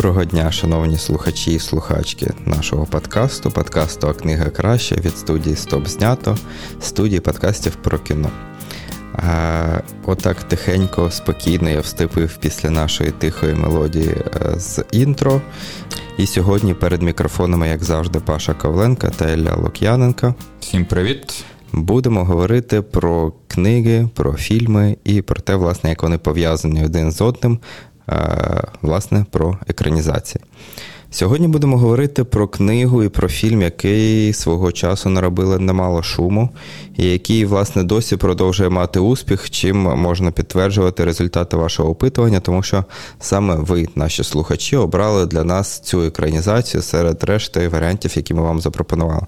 Доброго дня, шановні слухачі і слухачки нашого подкасту, подкасту «А книга краще від студії Стоп знято, студії подкастів про кіно. А, Отак тихенько, спокійно я вступив після нашої тихої мелодії е, з інтро. І сьогодні перед мікрофонами, як завжди, Паша Ковленка та Ілля Лук'яненка. Всім привіт! Будемо говорити про книги, про фільми і про те, власне, як вони пов'язані один з одним, власне, про екранізації. Сьогодні будемо говорити про книгу і про фільм, який свого часу наробили немало шуму, і який, власне, досі продовжує мати успіх, чим можна підтверджувати результати вашого опитування, тому що саме ви, наші слухачі, обрали для нас цю екранізацію серед решти варіантів, які ми вам запропонували.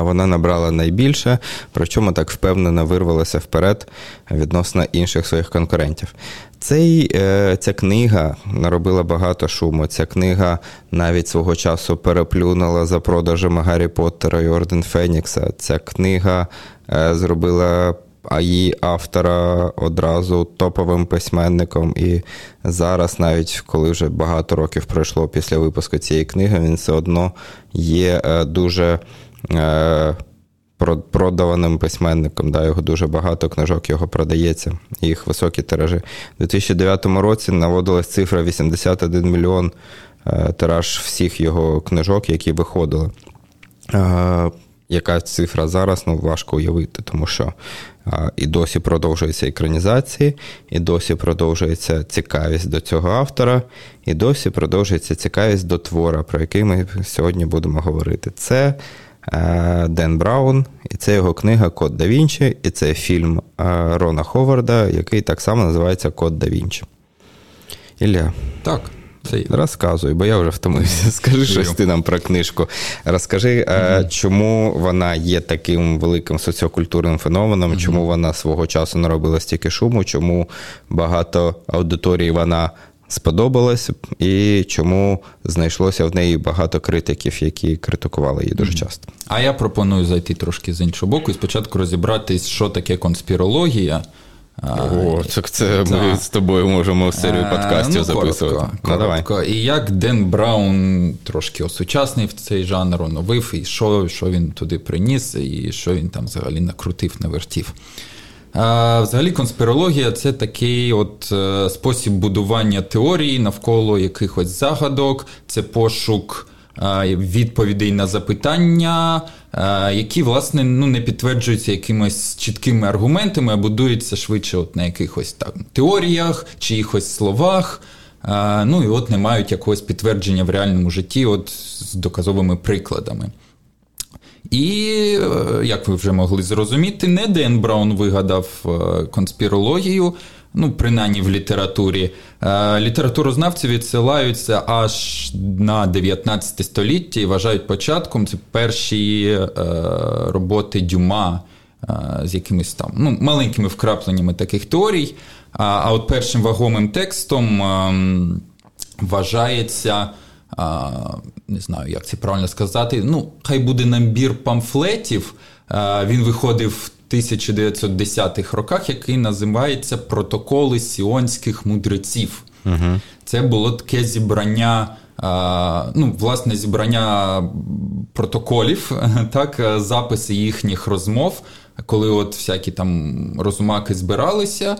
Вона набрала найбільше, причому так впевнено вирвалася вперед відносно інших своїх конкурентів. Цей, е, Ця книга наробила багато шуму. Ця книга навіть свого часу переплюнула за продажами Гаррі Поттера і Орден Фенікса. Ця книга е, зробила її автора одразу топовим письменником. І зараз, навіть коли вже багато років пройшло після випуску цієї книги, він все одно є е, дуже продаваним письменником. Да, Його дуже багато книжок його продається, їх високі тиражі. У 2009 році наводилась цифра 81 мільйон е, тираж всіх його книжок, які виходили. Е, яка цифра зараз, ну важко уявити, тому що і досі продовжується екранізації, і досі продовжується цікавість до цього автора, і досі продовжується цікавість до твора, про який ми сьогодні будемо говорити. Це Е, Ден Браун, і це його книга Код да Вінчі, і це фільм е, Рона Ховарда, який так само називається Код да Вінчі. Ілля. Так. Це... Розказуй, бо я вже втомився. Скажи щось ти нам про книжку. Розкажи, mm-hmm. чому вона є таким великим соціокультурним феноменом, mm-hmm. чому вона свого часу наробила стільки шуму, чому багато аудиторії вона сподобалось, і чому знайшлося в неї багато критиків, які критикували її дуже часто. А я пропоную зайти трошки з іншого боку і спочатку розібратись, що таке конспірологія. О, так це да. ми з тобою можемо серію подкастів ну, записувати. Коротко, ну, коротко. І як Ден Браун трошки осучаснив цей жанр, оновив, і що що він туди приніс, і що він там взагалі накрутив, навертів. Взагалі, конспірологія це такий от е, спосіб будування теорії навколо якихось загадок, це пошук відповідей на запитання, які, власне, ну, не підтверджуються якимись чіткими аргументами, а будуються швидше от на якихось там теоріях, чиїхось словах. Ну і от не мають якогось підтвердження в реальному житті, от з доказовими прикладами. І, е, як ви вже могли зрозуміти, не Ден Браун вигадав е, конспірологію, ну, принаймні в літературі. Е, літературознавці відсилаються аж на 19 століття і вважають початком це перші роботи Дюма з якимись там ну, маленькими вкрапленнями таких теорій. А от першим вагомим текстом ем, вважається не знаю, як це правильно сказати. Ну, хай буде набір памфлетів. Він виходив в 1910-х роках, який називається Протоколи сіонських мудреців. Угу. Це було таке зібрання. Ну, власне, зібрання протоколів, так, записи їхніх розмов, коли от всякі там розумаки збиралися,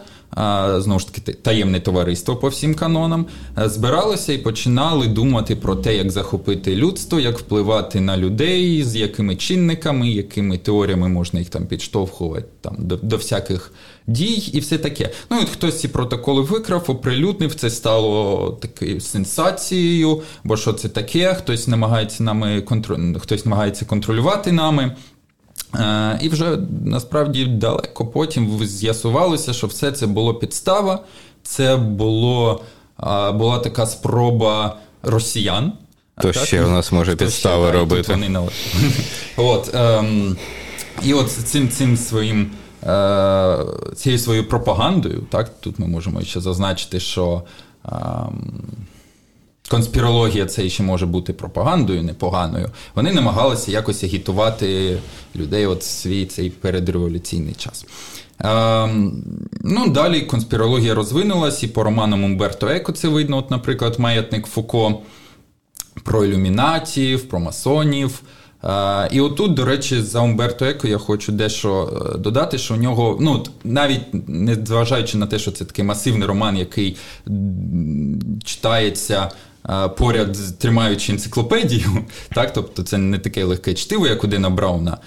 знову ж таки таємне товариство по всім канонам, збиралися і починали думати про те, як захопити людство, як впливати на людей, з якими чинниками, якими теоріями можна їх там підштовхувати там, до, до всяких дій і все таке. Ну і хтось ці протоколи викрав, оприлюднив, це стало такою сенсацією, бо що це таке, хтось намагається нами контроль... хтось намагається контролювати нами. Е, і вже насправді далеко потім з'ясувалося, що все це було підстава, це було, була така спроба росіян. То так? ще у нас може підстави ще, робити. Вони на... От, ем, І от цим цим своїм е, цією своєю пропагандою, так, тут ми можемо ще зазначити, що. Ем, конспірологія це ще може бути пропагандою непоганою. Вони намагалися якось агітувати людей от свій цей передреволюційний час. Ем, Ну, Далі конспірологія розвинулась, і по романам Умберто Еко це видно, от, наприклад, маятник Фуко про ілюмінатів, про масонів. І отут, до речі, за Умберто Еко я хочу дещо е, додати, що у нього, ну навіть не зважаючи на те, що це такий масивний роман, який читається. Е, поряд тримаючи енциклопедію, так, тобто це не таке легке чтиво, як у Дена Брауна.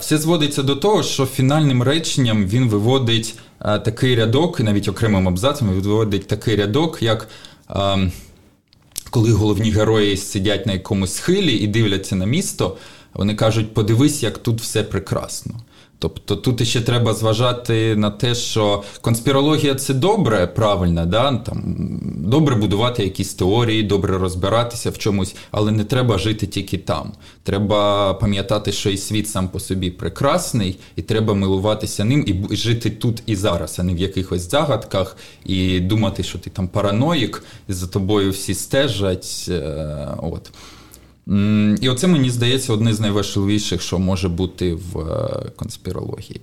Все зводиться до того, що фінальним реченням він виводить е, такий рядок, навіть окремим абзацом виводить такий рядок, як ем, коли головні герої сидять на якомусь схилі і дивляться на місто, вони кажуть: подивись, як тут все прекрасно. Тобто тут ще треба зважати на те, що конспірологія це добре, правильно, да? там, добре будувати якісь теорії, добре розбиратися в чомусь, але не треба жити тільки там. Треба пам'ятати, що і світ сам по собі прекрасний, і треба милуватися ним і жити тут і зараз, а не в якихось загадках, і думати, що ти там параноїк, і за тобою всі стежать. Е, от. І оце мені здається одне з найважливіших, що може бути в е, конспірології.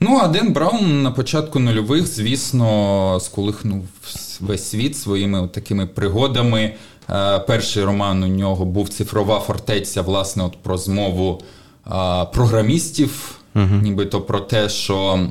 Ну, а Ден Браун на початку нульових, звісно, сколихнув весь світ своїми такими пригодами. Е, перший роман у нього був Цифрова фортеця, власне, от про змову програмістів, угу. нібито про те, що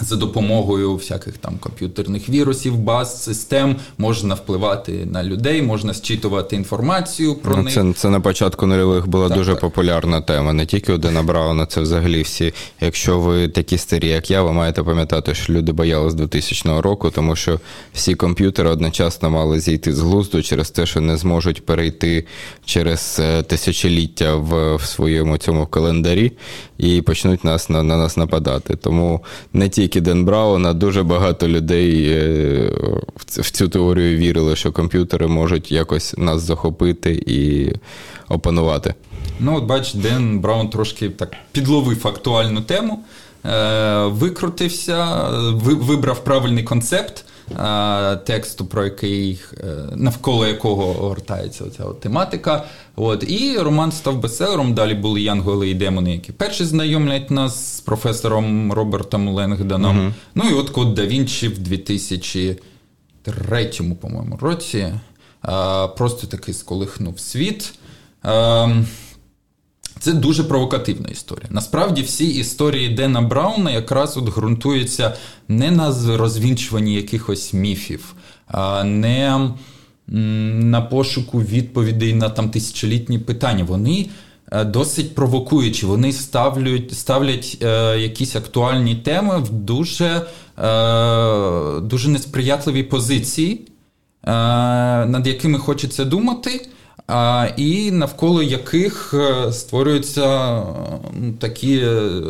за допомогою всяких там комп'ютерних вірусів, баз, систем можна впливати на людей, можна зчитувати інформацію про ну, них. Це це на початку нульових була так, дуже так. популярна тема. Не тільки у Дена Брауна, це взагалі всі. Якщо ви такі старі, як я, ви маєте пам'ятати, що люди боялись 2000 року, тому що всі комп'ютери одночасно мали зійти з глузду через те, що не зможуть перейти через е, тисячоліття в, в своєму цьому календарі і почнуть нас на, на нас нападати. Тому не тільки тільки Ден Брауна, дуже багато людей е, в цю теорію вірили, що комп'ютери можуть якось нас захопити і опанувати. Ну, от бач, Ден Браун трошки так підловив актуальну тему, е, викрутився, вибрав правильний концепт тексту, про який е, навколо якого гортається ця тематика. От. І роман став бестселером. Далі були Янголи і демони, які перші знайомлять нас з професором Робертом Ленгданом. uh Ну і от Код да Вінчі в 2003 по-моєму, році. Просто таки сколихнув світ. Це дуже провокативна історія. Насправді, всі історії Дена Брауна якраз от ґрунтуються не на розвінчуванні якихось міфів, а не на пошуку відповідей на там тисячолітні питання. Вони е, досить провокуючі, вони ставлять ставлять е, якісь актуальні теми в дуже, е, дуже несприятливі позиції, е, над якими хочеться думати і навколо яких е, створюються такі. Е,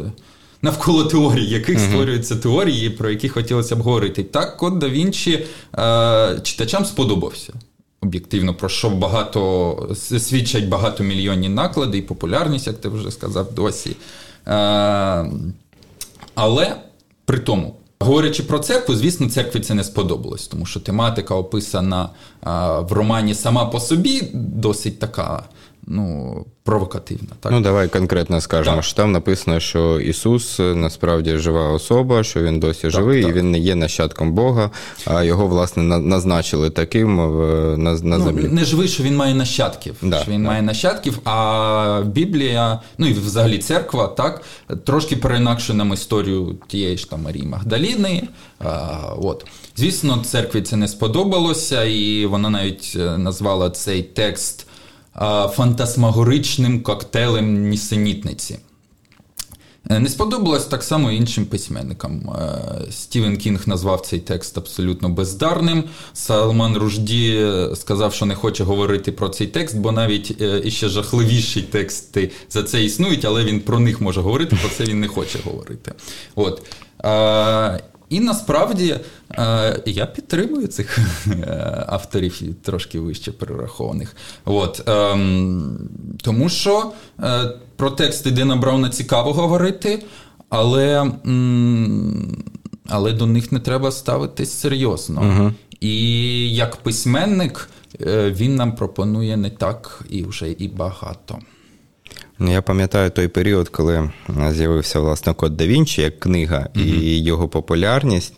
навколо теорії, яких uh-huh. створюються теорії, про які хотілося б говорити. Так, код да Вінчі е, читачам сподобався. Об'єктивно, про що багато свідчать багатомільйонні наклади і популярність, як ти вже сказав, досі. Е, Але при тому, Говорячи про церкву, звісно, церкві це не сподобалось, тому що тематика описана в романі сама по собі досить така ну, провокативна. Так? Ну, давай конкретно скажемо, так. що там написано, що Ісус е, насправді жива особа, що він досі так, живий, і він не є нащадком Бога, а його, власне, назначили таким в, на на ну, землі. Не живий, що він має нащадків. Що він має нащадків, а Біблія, ну і взагалі церква, так, трошки переінакшує нам історію тієї ж там Марії Магдаліни. А, от. Звісно, церкві це не сподобалося, і вона навіть е, назвала цей текст фантасмагоричним коктейлем нісенітниці. Е, не сподобалось так само іншим письменникам. Е, Стівен Кінг назвав цей текст абсолютно бездарним. Салман Ружді сказав, що не хоче говорити про цей текст, бо навіть е, іще жахливіші тексти за це існують, але він про них може говорити, про це він не хоче говорити. От. І насправді е, я підтримую цих е, авторів трошки вище перерахованих. От, е, Тому що е, про тексти Дина Брауна цікаво говорити, але але до них не треба ставитись серйозно. Угу. І як письменник е, він нам пропонує не так і вже і багато. Ну, я пам'ятаю той період, коли з'явився власне код да Вінчі як книга і mm його популярність.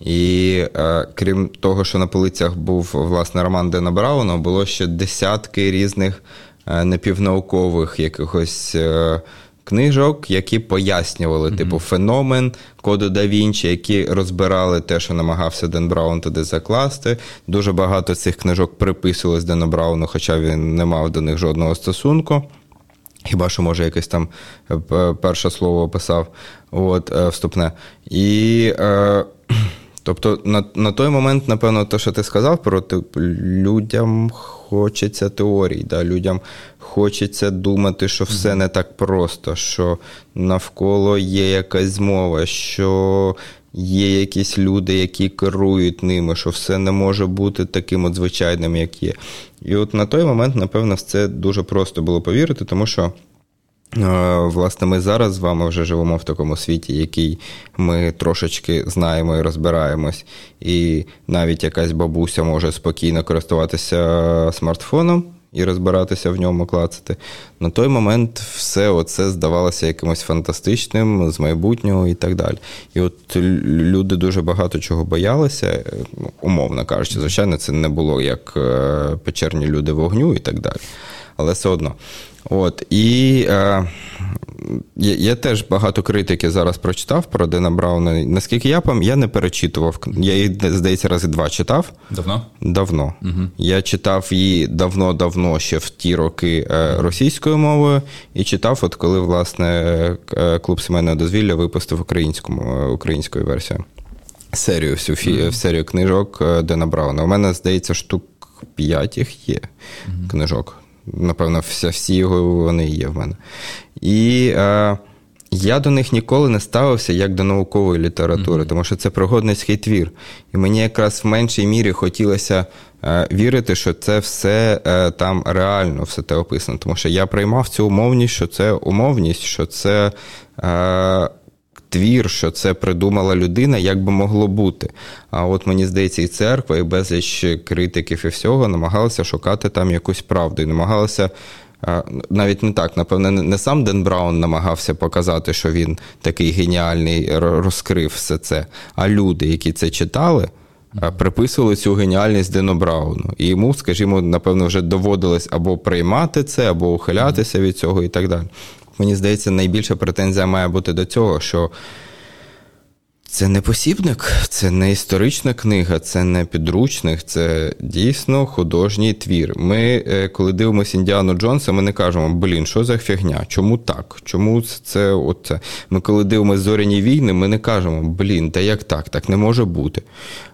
І е, крім того, що на полицях був власне роман Дена Брауна, було ще десятки різних е, напівнаукових якихось е, книжок, які пояснювали, mm-hmm. типу, феномен коду да Вінчі, які розбирали те, що намагався Ден Браун туди закласти. Дуже багато цих книжок приписувалось Дену Брауну, хоча він не мав до них жодного стосунку. Хіба що, може, якесь там е, перше слово описав от, е, вступне. І е, тобто на на той момент, напевно, те, що ти сказав, про типу, людям хочеться теорій, да, людям хочеться думати, що все не так просто, що навколо є якась змова, що є якісь люди, які керують ними, що все не може бути таким от звичайним, як є. І от на той момент, напевно, в це дуже просто було повірити, тому що. Е, власне, ми зараз з вами вже живемо в такому світі, який ми трошечки знаємо і розбираємось, і навіть якась бабуся може спокійно користуватися смартфоном і розбиратися в ньому, клацати. На той момент все оце здавалося якимось фантастичним з майбутнього і так далі. І от люди дуже багато чого боялися, е, умовно кажучи, звичайно, це не було як е, печерні люди вогню і так далі. Але все одно. От, І е, я, я теж багато критики зараз прочитав про Дена Брауна. Наскільки я пам'ятаю, я не перечитував. Я її, здається, рази два читав. Давно? Давно. Угу. Я читав її давно-давно, ще в ті роки е, російською мовою, і читав, от коли, власне, е, клуб сімейного дозвілля випустив українському, е, українською версією. Серію, всю mm-hmm. серію книжок Дена Брауна. У мене, здається, штук п'ять їх є mm-hmm. книжок. Напевно, всі, всі його вони є в мене. І е, я до них ніколи не ставився як до наукової літератури, mm-hmm. тому що це пригодницький твір. І мені якраз в меншій мірі хотілося е, вірити, що це все е, там реально, все те описано. Тому що я приймав цю умовність, що це умовність, що це. Е, твір, що це придумала людина, як би могло бути. А от мені здається, і церква, і безліч критиків і всього намагалися шукати там якусь правду і намагалися. Навіть не так, напевне, не сам Ден Браун намагався показати, що він такий геніальний, розкрив все це. А люди, які це читали, приписували цю геніальність Дену Брауну. І йому, скажімо, напевно, вже доводилось або приймати це, або ухилятися від цього і так далі мені здається, найбільша претензія має бути до цього, що це не посібник, це не історична книга, це не підручник, це дійсно художній твір. Ми, е, коли дивимося Індіану Джонса, ми не кажемо, блін, що за фігня? Чому так? Чому це оце? Ми, коли дивимося зоряні війни, ми не кажемо, блін, та як так? Так не може бути.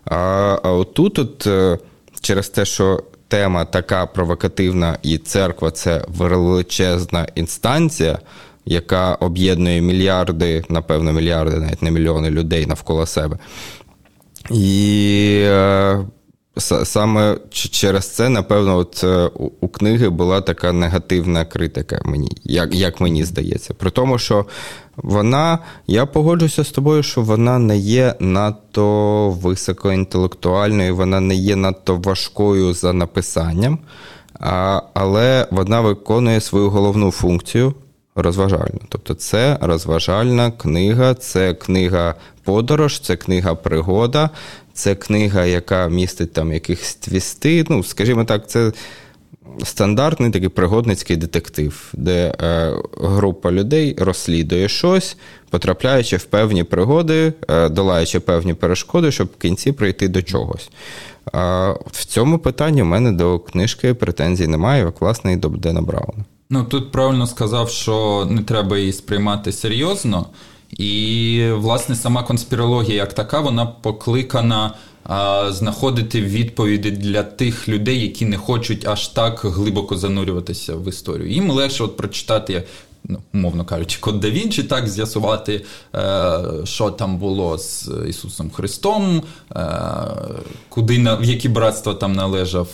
А а отут, от, е, через те, що тема така провокативна, і церква це величезна інстанція, яка об'єднує мільярди, напевно, мільярди, навіть не мільйони людей навколо себе. І е, саме через це, напевно, от е, у книги була така негативна критика мені, як як мені здається. При тому, що вона, я погоджуся з тобою, що вона не є надто високоінтелектуальною, вона не є надто важкою за написанням, а, але вона виконує свою головну функцію. Розважальну. Тобто це розважальна книга, це книга подорож, це книга пригода, це книга, яка містить там якихось твісти. Ну, скажімо так, це стандартний такий пригодницький детектив, де е, група людей розслідує щось, потрапляючи в певні пригоди, е, долаючи певні перешкоди, щоб в кінці прийти до чогось. Е, в цьому питанні в мене до книжки претензій немає, власне і до Дена Брауна. Ну тут правильно сказав, що не треба її сприймати серйозно. І, власне, сама конспірологія як така, вона покликана а, знаходити відповіді для тих людей, які не хочуть аж так глибоко занурюватися в історію. Їм легше от прочитати ну, умовно кажучи, код да Вінчі, так з'ясувати, е, що там було з Ісусом Христом, е, куди в які братства там належав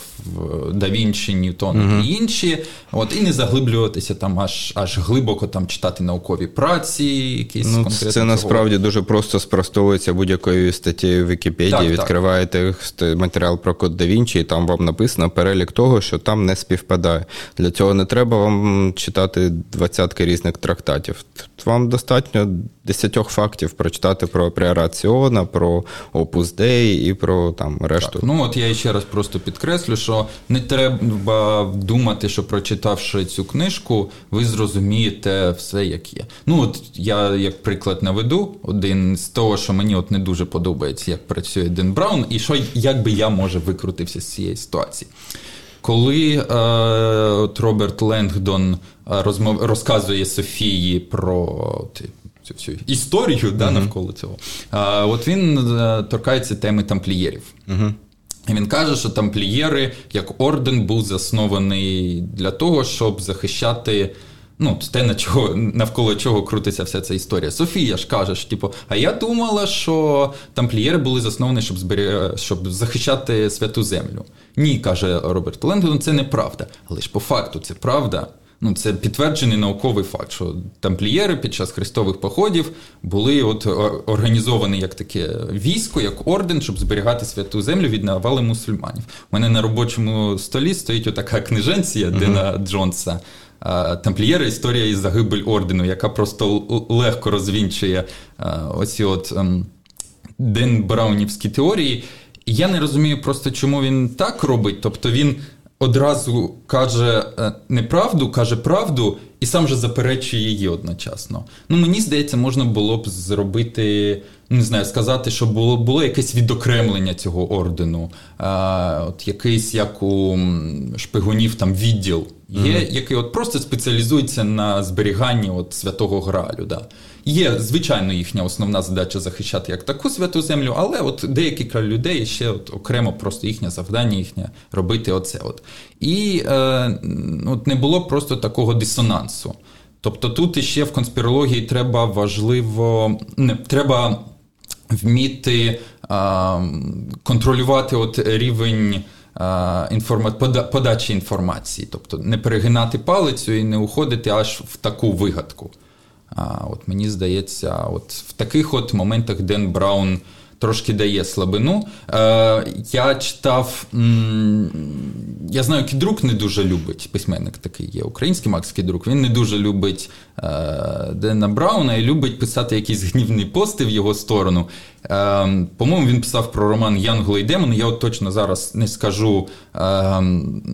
Да Вінчі, Ньютон mm і інші. От, І не заглиблюватися там аж аж глибоко там читати наукові праці. якісь ну, конкретні. Це насправді дуже просто спростовується будь-якою статтєю в Вікіпедії. Так, Відкриваєте так. матеріал про код да Вінчі, і там вам написано перелік того, що там не співпадає. Для цього не треба вам читати двадцятки десятки різних трактатів. Вам достатньо десятьох фактів прочитати про Преараціона, про Opus Dei і про там решту. Так, Ну от я ще раз просто підкреслю, що не треба думати, що прочитавши цю книжку, ви зрозумієте все, як є. Ну от я як приклад наведу один з того, що мені от не дуже подобається, як працює Ден Браун, і що як би я може викрутився з цієї ситуації. Коли е, от Роберт Ленгдон е, розмов, розказує Софії про цю всю історію да, навколо цього, е, от він е, торкається теми тамплієрів. І він каже, що тамплієри як орден був заснований для того, щоб захищати. Ну, те, на чого, навколо чого крутиться вся ця історія. Софія ж каже, що, типу, а я думала, що тамплієри були засновані, щоб зберіг... щоб захищати святу землю. Ні, каже Роберт Лендон, це неправда. Але ж по факту це правда. Ну, Це підтверджений науковий факт, що тамплієри під час хрестових походів були от організовані як таке військо, як орден, щоб зберігати святу землю від навали мусульманів. У мене на робочому столі стоїть отака книженція uh-huh. Дена Джонса. Тамплієри історія із загибель ордену, яка просто легко розвінчує оці от ем, Ден Браунівські теорії. Я не розумію просто, чому він так робить. Тобто він одразу каже е, неправду, каже правду і сам же заперечує її одночасно. Ну, мені здається, можна було б зробити, не знаю, сказати, що було було якесь відокремлення цього ордену, а, от якийсь як у шпигунів там відділ є, mm-hmm. який от просто спеціалізується на зберіганні от святого Гралю. Да. Є, звичайно, їхня основна задача захищати як таку святу землю, але от деякі людей ще от окремо просто їхнє завдання, їхнє робити оце. От. І е, от не було просто такого дисонансу. Тобто тут іще в конспірології треба важливо, не треба вміти а, контролювати от рівень подачі інформації, тобто не перегинати палицю і не уходити аж в таку вигадку. А от Мені здається, от в таких от моментах Ден Браун трошки дає слабину. Е, Я читав, м- я знаю, Кідрук не дуже любить письменник такий є, український Макс Кідрук, він не дуже любить Дена Брауна і любить писати якісь гнівні пости в його сторону. Е, По-моєму, він писав про роман Янголи і Демони. Я от точно зараз не скажу, е,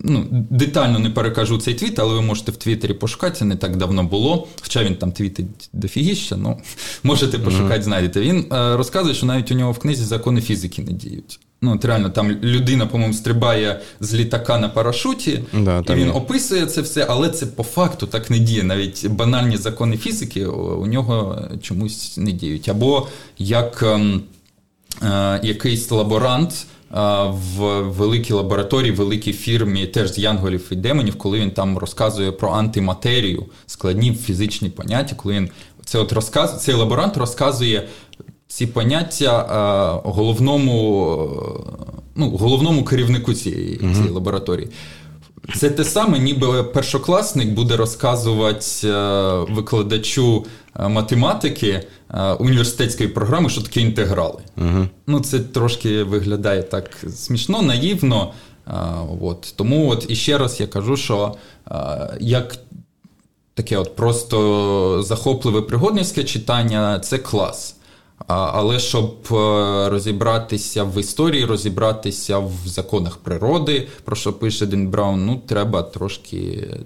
ну, детально не перекажу цей твіт, але ви можете в Твіттері пошукати, це не так давно було. Хоча він там твітить дофігіще, ну можете пошукати, знайдете. Він е, розказує, що навіть у нього в книзі закони фізики не діють. Ну, от реально, там людина, по-моєму, стрибає з літака на парашуті, да, і він є. описує це все, але це по факту так не діє. Навіть банальні закони фізики у нього чомусь не діють. Або як е, е, якийсь лаборант е, в великій лабораторії, великій фірмі, теж з янголів і демонів, коли він там розказує про антиматерію, складні фізичні поняття, коли він це от розказ, цей лаборант розказує ці поняття е, головному ну, головному керівнику цієї, uh цієї лабораторії. Це те саме, ніби першокласник буде розказувати е, викладачу е, математики університетської програми, що таке інтеграли. uh Ну, Це трошки виглядає так смішно, наївно. От. Тому от іще раз я кажу, що як таке от просто захопливе пригодницьке читання це клас. Але щоб е, розібратися в історії, розібратися в законах природи, про що пише Ден Браун, ну треба трошки е,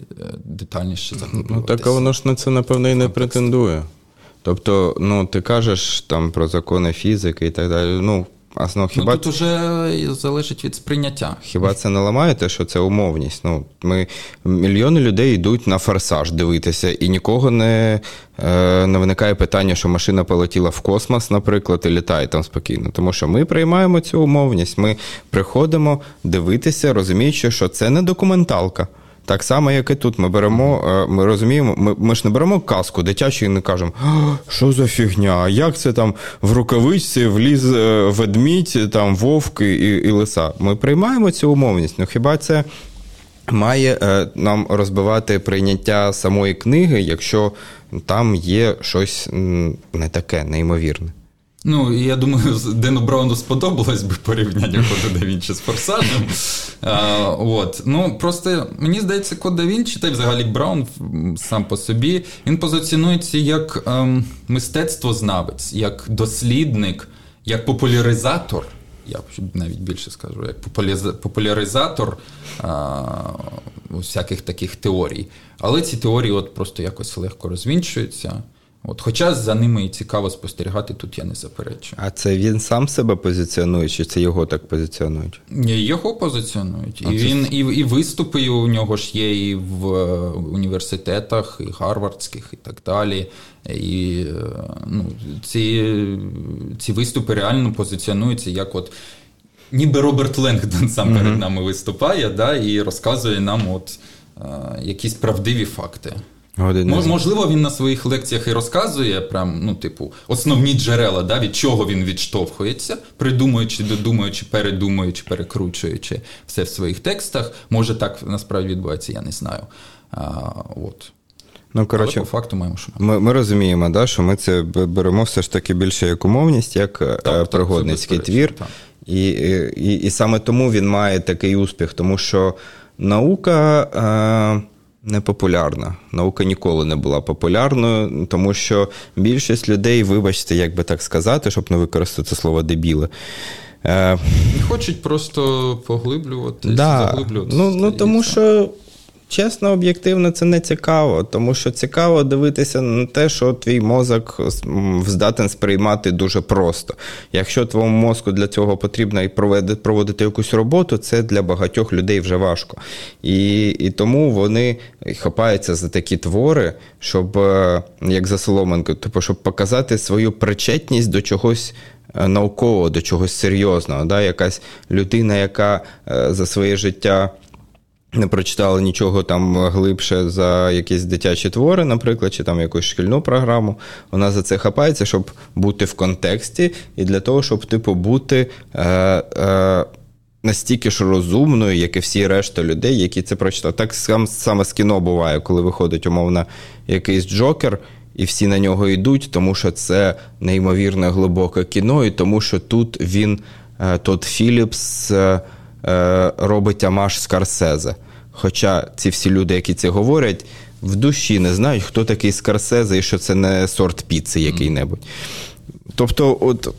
детальніше. Ну так воно ж на це напевно і не претендує. Тобто, ну ти кажеш там про закони фізики і так далі. Ну а ну, хіба... Ну, Тут уже залежить від сприйняття. Хіба це не ламає те, що це умовність? Ну, ми Мільйони людей йдуть на форсаж дивитися, і нікого не е, не виникає питання, що машина полетіла в космос, наприклад, і літає там спокійно. Тому що ми приймаємо цю умовність. Ми приходимо дивитися, розуміючи, що це не документалка. Так само, як і тут, ми беремо, е, ми розуміємо, ми ми ж не беремо казку дитячу і не кажемо, що за фігня, як це там в рукавичці вліз е, ведмідь, там вовк і, і лиса. Ми приймаємо цю умовність. Ну хіба це має е, нам розбивати прийняття самої книги, якщо там є щось не таке неймовірне? Ну, я думаю, Дену Брауну сподобалось би порівняння Кода да Вінчі з Форсажем. А, от. Ну, Просто мені здається, Код да Вінчі, та й взагалі Браун сам по собі, він позиціонується як ем, мистецтвознавець, як дослідник, як популяризатор. Я навіть більше скажу, як популяризатор а, всяких таких теорій. Але ці теорії от просто якось легко розвінчуються. От, Хоча за ними і цікаво спостерігати, тут я не заперечую. А це він сам себе позиціонує, чи це його так позиціонують? Його позиціонують. І він і, і виступи у нього ж є і в університетах, і гарвардських, і так далі. І ну, ці, ці виступи реально позиціонуються як от. Ніби Роберт Ленгдон сам mm-hmm. перед нами виступає, да, і розказує нам от, е, якісь правдиві факти. Години. Можливо, він на своїх лекціях і розказує прям, ну, типу, основні джерела, да, від чого він відштовхується, придумуючи, додумуючи, передумуючи, перекручуючи все в своїх текстах. Може, так насправді відбувається, я не знаю. А, от. Ну, коротше, по факту маємо, що ми ми розуміємо, да, що ми це беремо все ж таки більше як умовність, як е, так, пригодницький так, твір. Так. І, і, і саме тому він має такий успіх, тому що наука. Е, Непопулярна. Наука ніколи не була популярною, тому що більшість людей, вибачте, як би так сказати, щоб не використати слово дебіли. Не Хочуть просто поглиблюватися, да. заглиблюватися. Ну, ну тому що Чесно, об'єктивно, це не цікаво, тому що цікаво дивитися на те, що твій мозок здатен сприймати дуже просто. Якщо твоєму мозку для цього потрібно і проводити якусь роботу, це для багатьох людей вже важко. І і тому вони хапаються за такі твори, щоб, е, як за Соломенко, тобто, щоб показати свою причетність до чогось. Е, наукового до чогось серйозного, Да? якась людина, яка е, за своє життя не прочитали нічого там глибше за якісь дитячі твори, наприклад, чи там якусь шкільну програму. Вона за це хапається, щоб бути в контексті, і для того, щоб, типу, бути. Е, е, Настільки ж розумною, як і всі решта людей, які це прочитали. Так саме з кіно буває, коли виходить, умовно, якийсь Джокер, і всі на нього йдуть, тому що це неймовірно глибоке кіно, і тому що тут він, е, Тодд Філіпс. Е, робить Амаш Скарсезе. Хоча ці всі люди, які це говорять, в душі не знають, хто такий Скарсезе і що це не сорт піци який-небудь. Тобто, от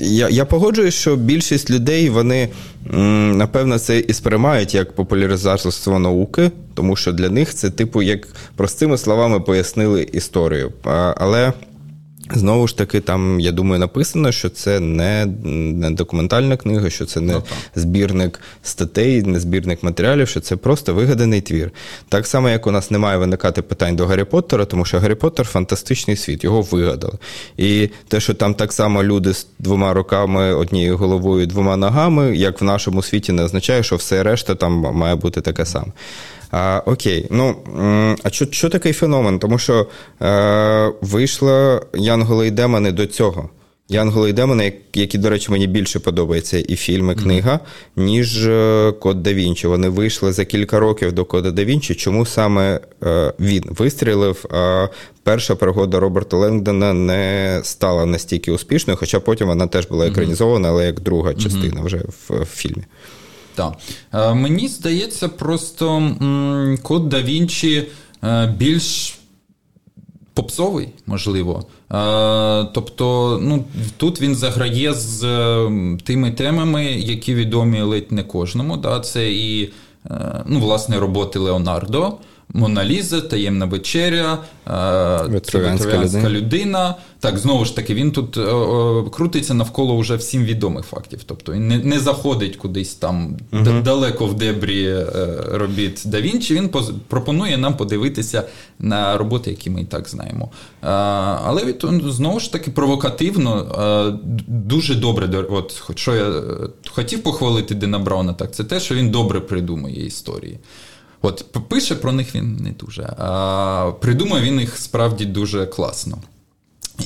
я я погоджуюсь, що більшість людей вони напевно це і сприймають як популяризацію науки, тому що для них це, типу, як простими словами пояснили історію. Але Знову ж таки, там, я думаю, написано, що це не не документальна книга, що це не ну, збірник статей, не збірник матеріалів, що це просто вигаданий твір. Так само, як у нас немає виникати питань до Гаррі Поттера, тому що Гаррі Поттер фантастичний світ, його вигадали. І те, що там так само люди з двома руками, однією головою, двома ногами, як в нашому світі, не означає, що все решта там має бути таке саме. А, Окей, ну а що що такий феномен? Тому що е, вийшла Янголи і демони до цього. Янголи і демони, які, до речі, мені більше подобаються і фільм, і книга, mm-hmm. ніж е, Код да Вінчі. Вони вийшли за кілька років до Кода да Вінчі. Чому саме е, він вистрілив? А перша пригода Роберта Лендона не стала настільки успішною, хоча потім вона теж була екранізована, але як друга частина mm-hmm. вже в, в фільмі. Так. Е, мені здається, просто код да Вінчі е, більш попсовий, можливо. Е, тобто, ну, тут він заграє з тими темами, які відомі ледь не кожному. Да? Це і ну, власне роботи Леонардо. Моналіза, таємна вечеря, Вітровянська людина. Так, знову ж таки, він тут о, о, крутиться навколо вже всім відомих фактів. Тобто він не не заходить кудись там uh-huh. далеко в дебрі е, робіт да Вінчі. Він поз, пропонує нам подивитися на роботи, які ми і так знаємо. Але він знову ж таки провокативно, дуже добре. От, Що я е, хотів похвалити Дена Брауна, так це те, що він добре придумує історії. От пише про них він не дуже, а придумає він їх справді дуже класно.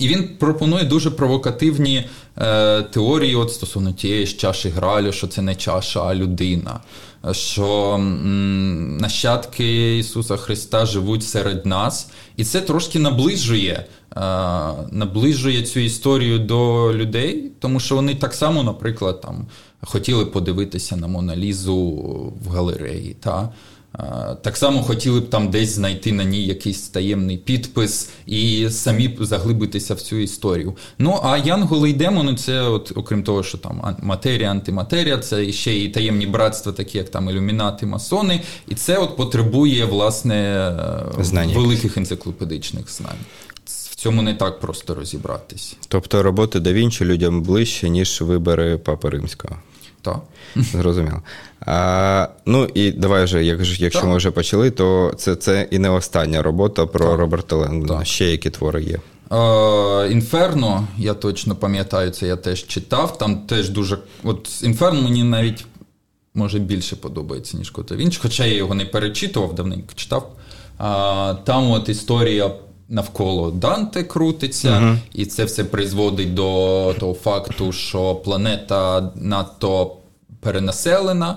І він пропонує дуже провокативні е, теорії от стосовно тієї ж чаші Гралю, що це не чаша, а людина. Що м, нащадки Ісуса Христа живуть серед нас, і це трошки наближує е, наближує цю історію до людей, тому що вони так само, наприклад, там хотіли подивитися на Моналізу в галереї. Та? Так само хотіли б там десь знайти на ній якийсь таємний підпис і самі заглибитися в цю історію. Ну а Янголи й демони це, от, окрім того, що там матерія, антиматерія, це ще і таємні братства, такі як там ілюмінати, масони, і це от потребує власне Знання. великих енциклопедичних знань. В цьому не так просто розібратись. Тобто роботи да Вінчі людям ближче, ніж вибори Папи Римського. Так. Зрозуміло. А, Ну і давай вже, як, якщо так. ми вже почали, то це це і не остання робота про так. Роберта Ленгдона. Ще які твори є. Інферно, я точно пам'ятаю, це я теж читав. Там теж дуже. От Інферно мені навіть може більше подобається, ніж Кота Вінч, хоча я його не перечитував, давненько читав. А, Там от історія. Навколо Данте крутиться, uh-huh. і це все призводить до того факту, що планета надто перенаселена,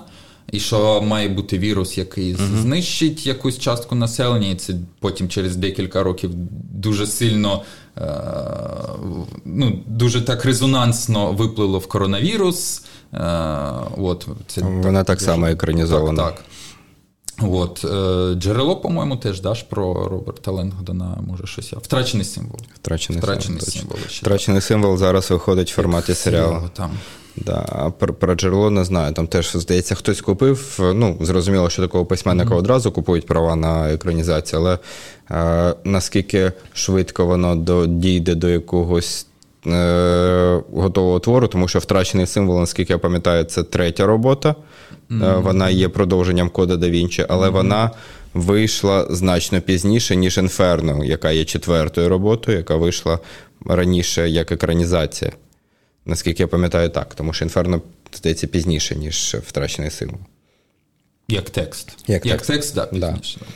і що має бути вірус, який uh-huh. знищить якусь частку населення, і це потім через декілька років дуже сильно, е- ну, дуже так резонансно виплило в коронавірус. Е- от, це Вона так, так само екранізована. Так, так. От, е, Джерело, по-моєму, теж даш про Роберта Ленгдона, може щось. Втрачений символ. Втрачений, Втрачений символ. символ Втрачений символ зараз виходить в форматі серіалу. Там. Да, Про про джерело не знаю. Там теж, здається, хтось купив. Ну, зрозуміло, що такого письменника mm-hmm. одразу купують права на екранізацію, але е, наскільки швидко воно до, дійде до якогось е, готового твору, тому що втрачений символ, наскільки я пам'ятаю, це третя робота. Mm-hmm. Вона є продовженням кода да Вінчі, але mm-hmm. вона вийшла значно пізніше, ніж Інферно, яка є четвертою роботою, яка вийшла раніше як екранізація. Наскільки я пам'ятаю, так, тому що Інферно здається пізніше, ніж втрачений символ. Як текст. Як, як текст, так, пізніше. Да.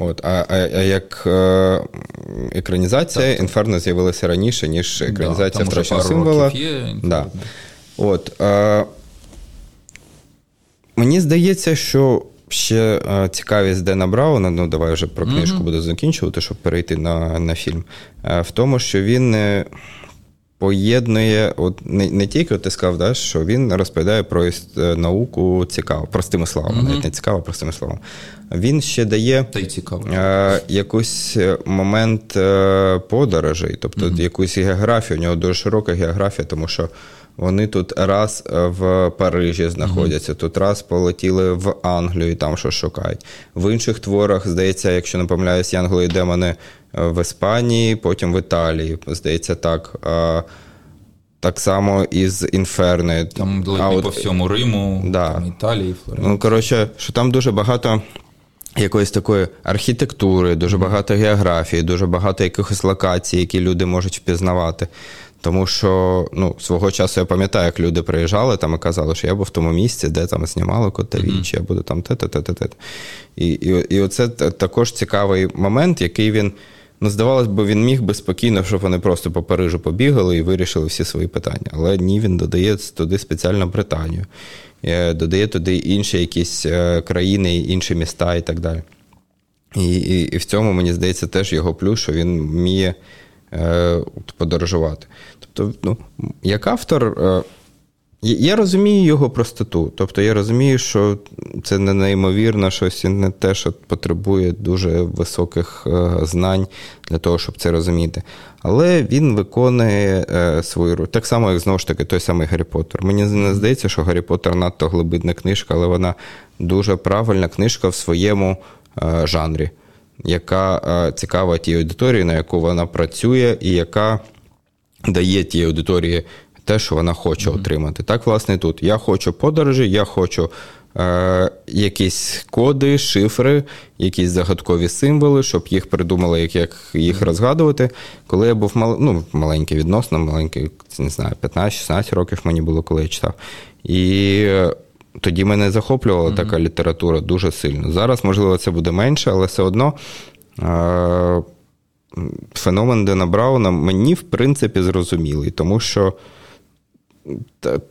От, А а, а як е, екранізація так, Інферно з'явилася раніше, ніж екранізація да, втраченого символа. Є, да. От, е, Мені здається, що ще е, цікавість Дена Брауна, ну давай вже про книжку mm-hmm. буду закінчувати, щоб перейти на на фільм, е, в тому, що він поєднує, от не не тільки от ти сказав, да, що він розповідає про е, науку цікаво, простими словами, mm-hmm. навіть не цікаво, простими словами. Він ще дає Та й цікаво. Е, якийсь момент е, подорожей, тобто mm-hmm. якусь географію. У нього дуже широка географія, тому що. Вони тут раз в Парижі знаходяться, mm-hmm. тут раз полетіли в Англію, і там що шукають. В інших творах, здається, якщо не помиляюсь, Янголи і демони в Іспанії, потім в Італії, здається, так. Так само із Інферни. Там а от, по всьому Риму, да. там Італії, Флоренції. Ну, коротше, що там дуже багато якоїсь такої архітектури, дуже багато географії, дуже багато якихось локацій, які люди можуть впізнавати. Тому що ну, свого часу я пам'ятаю, як люди приїжджали там і казали, що я був в тому місці, де там знімали кота Вінчі, я буду там те-те-те-те. І, і, і оце також цікавий момент, який він. Ну, здавалось би, він міг би спокійно, щоб вони просто по Парижу побігали і вирішили всі свої питання. Але ні, він додає туди спеціально Британію, е, додає туди інші якісь е, країни, інші міста і так далі. І, і, і в цьому, мені здається, теж його плюс, що він вміє подорожувати. Тобто, ну, як автор. Е, я розумію його простоту. Тобто я розумію, що це не неймовірно щось і не те, що потребує дуже високих е, знань для того, щоб це розуміти. Але він виконує е, свою роль. Так само, як знову ж таки, той самий Гаррі Поттер. Мені не здається, що Гаррі Поттер надто глибинна книжка, але вона дуже правильна книжка в своєму е, жанрі, яка цікава тій аудиторії, на яку вона працює, і яка дає тій аудиторії те, що вона хоче mm-hmm. отримати. Так, власне, тут я хочу подорожі, я хочу е, якісь коди, шифри, якісь загадкові символи, щоб їх придумали, як як їх розгадувати. Коли я був мал, ну, маленький відносно, маленький, не знаю, 15-16 років мені було, коли я читав. І тоді мене захоплювала mm-hmm. така література дуже сильно. Зараз, можливо, це буде менше, але все одно. Е, феномен Дена Брауна мені, в принципі, зрозумілий, тому що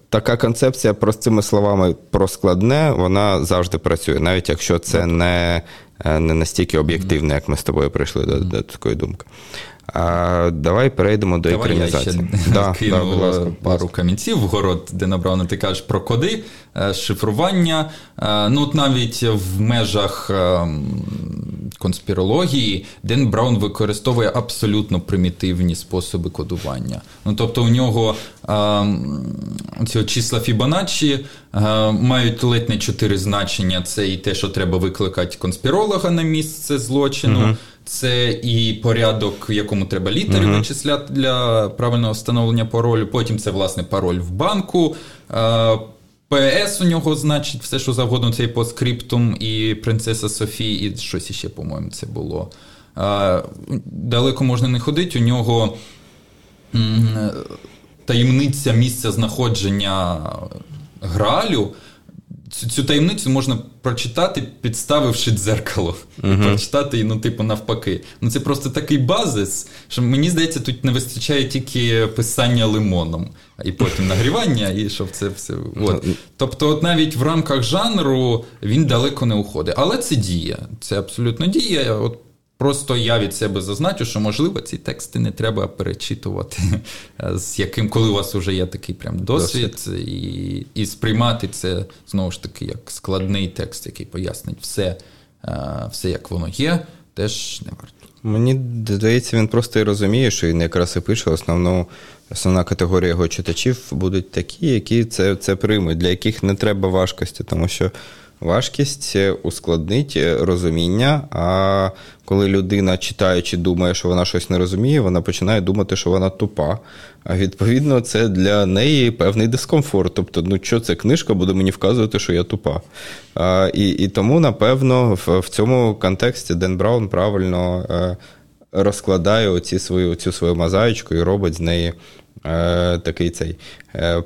така концепція простими словами про складне, вона завжди працює, навіть якщо це не не настільки об'єктивне, як ми з тобою прийшли до, до такої думки. А Давай перейдемо до Давай екранізації. Я ще да, кину да, будь ласка, пару камінців в город, де набрано, ти кажеш про коди, е, шифрування. Е, ну, от навіть в межах е, конспірології Ден Браун використовує абсолютно примітивні способи кодування. Ну, Тобто, у нього ці числа Фібоначчі мають ледь не чотири значення: це і те, що треба викликати конспіролога на місце злочину. uh це і порядок, якому треба літери uh-huh. вичисляти для правильного встановлення паролю. Потім це, власне, пароль в банку. ПС у нього, значить, все, що завгодно, це і по скриптум, і принцеса Софії, і щось іще, по-моєму, це було. Далеко можна не ходити. У нього таємниця місця знаходження гралю. Цю, цю таємницю можна прочитати, підставивши дзеркало. Uh-huh. Прочитати, ну, типу, навпаки. Ну, Це просто такий базис, що мені здається, тут не вистачає тільки писання лимоном, і потім нагрівання, і щоб це все. От. Тобто, от навіть в рамках жанру він далеко не уходить. Але це діє. Це абсолютно діє. От Просто я від себе зазначу, що можливо ці тексти не треба перечитувати, з яким, коли у вас вже є такий прям досвід, досвід. І і сприймати це знову ж таки як складний текст, який пояснить все, все як воно є, теж не варто. Мені здається, він просто і розуміє, що він якраз і пише основну. Основна категорія його читачів будуть такі, які це це приймуть, для яких не треба важкості, тому що Важкість ускладнить розуміння. А коли людина, читаючи, думає, що вона щось не розуміє, вона починає думати, що вона тупа. А відповідно, це для неї певний дискомфорт. Тобто, ну що це книжка буде мені вказувати, що я тупа. А, І і тому, напевно, в, в цьому контексті Ден Браун правильно е, розкладає оці свою, цю свою мозаїчку і робить з неї е, такий цей е,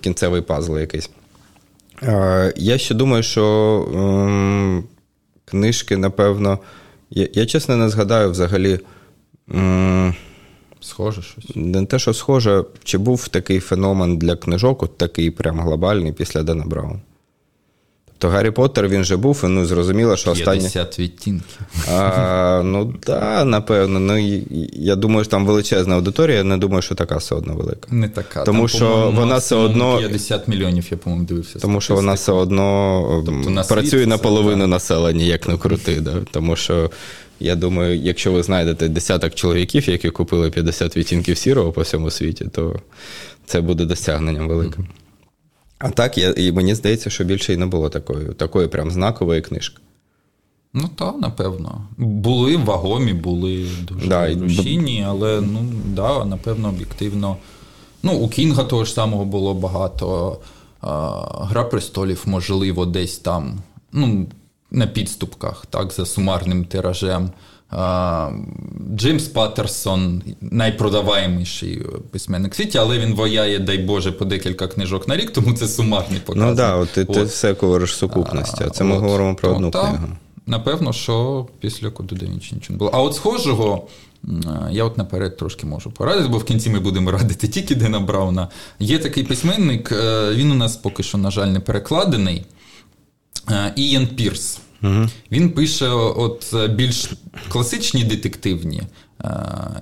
кінцевий пазл якийсь. Я ще думаю, що ем, книжки, напевно, я, я чесно не згадаю взагалі. Ем, схоже щось. Не те, що схоже, чи був такий феномен для книжок, от такий прям глобальний після Дена Брауна. То Гаррі Поттер він же був, і ну зрозуміло, що останні... 50 відтінків. А, Ну так, да, напевно. Ну, Я думаю, що там величезна аудиторія, я не думаю, що така все одно велика. Не така. Тому там, що вона все одно. 50 мільйонів, я, по-моєму, дивився. Тому що вона все одно тобто, працює на половину населення, як не крути. Да? Тому що. Я думаю, якщо ви знайдете десяток чоловіків, які купили 50 відтінків сірого по всьому світі, то це буде досягненням великим. А так, я, і мені здається, що більше і не було такої такої прям знакової книжки. Ну, так, напевно. Були вагомі, були дуже да, рушійні, але ну, да, напевно, об'єктивно. Ну, у Кінга того ж самого було багато. Гра престолів, можливо, десь там, ну, на підступках, так, за сумарним тиражем. Джеймс Паттерсон найпродаваєміший письменник в світі, але він вояє, дай Боже, по декілька книжок на рік, тому це сумарний показник. Ну так, да, ти, ти все говориш сукупності, а це ми от, говоримо про одну та, книгу. Напевно, що після коду да нічого не було. А от схожого. Я от наперед трошки можу порадити, бо в кінці ми будемо радити тільки Дена Брауна. Є такий письменник, е, він у нас поки що, на жаль, не перекладений. Е, Ієн Пірс. Угу. Він пише от е, більш класичні детективні е,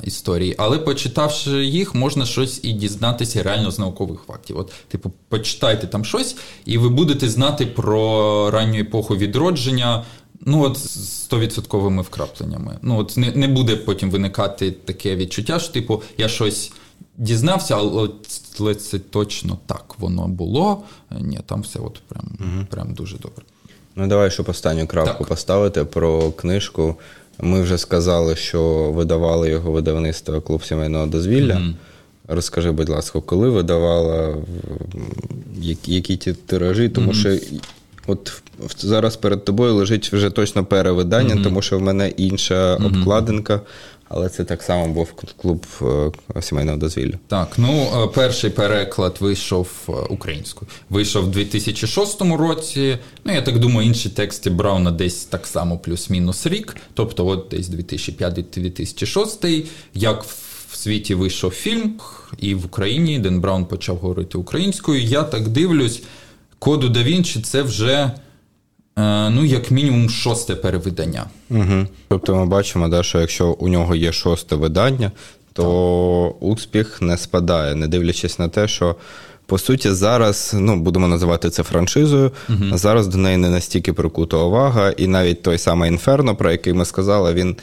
історії, але почитавши їх, можна щось і дізнатися реально з наукових фактів. От, Типу, почитайте там щось, і ви будете знати про ранню епоху відродження. Ну, от з 100% вкрапленнями. Ну, от не не буде потім виникати таке відчуття, що, типу, я щось дізнався, але це точно так воно було. Ні, там все от прям, угу. прям дуже добре. Ну, давай, щоб останню крапку так. поставити про книжку. Ми вже сказали, що видавали його видавництво клуб сімейного дозвілля. Mm-hmm. Розкажи, будь ласка, коли видавала, які ті тиражі, тому mm-hmm. що От зараз перед тобою лежить вже точно перевидання, mm-hmm. тому що в мене інша mm-hmm. обкладинка. Але це так само був клуб е, сімейного дозвілля. Так, ну е, перший переклад вийшов е, українською. Вийшов в 2006 році. Ну, я так думаю, інші тексти Брауна десь так само плюс-мінус рік. Тобто, от десь 2005-2006. Як в світі вийшов фільм, і в Україні Ден Браун почав говорити українською. Я так дивлюсь, коду да Вінчі це вже. Е, ну, як мінімум, шосте перевидання. Угу. Тобто ми бачимо, да, що якщо у нього є шосте видання, то так. успіх не спадає, не дивлячись на те, що. По суті, зараз ну будемо називати це франшизою. uh Зараз до неї не настільки прикута увага, і навіть той самий інферно, про який ми сказали, він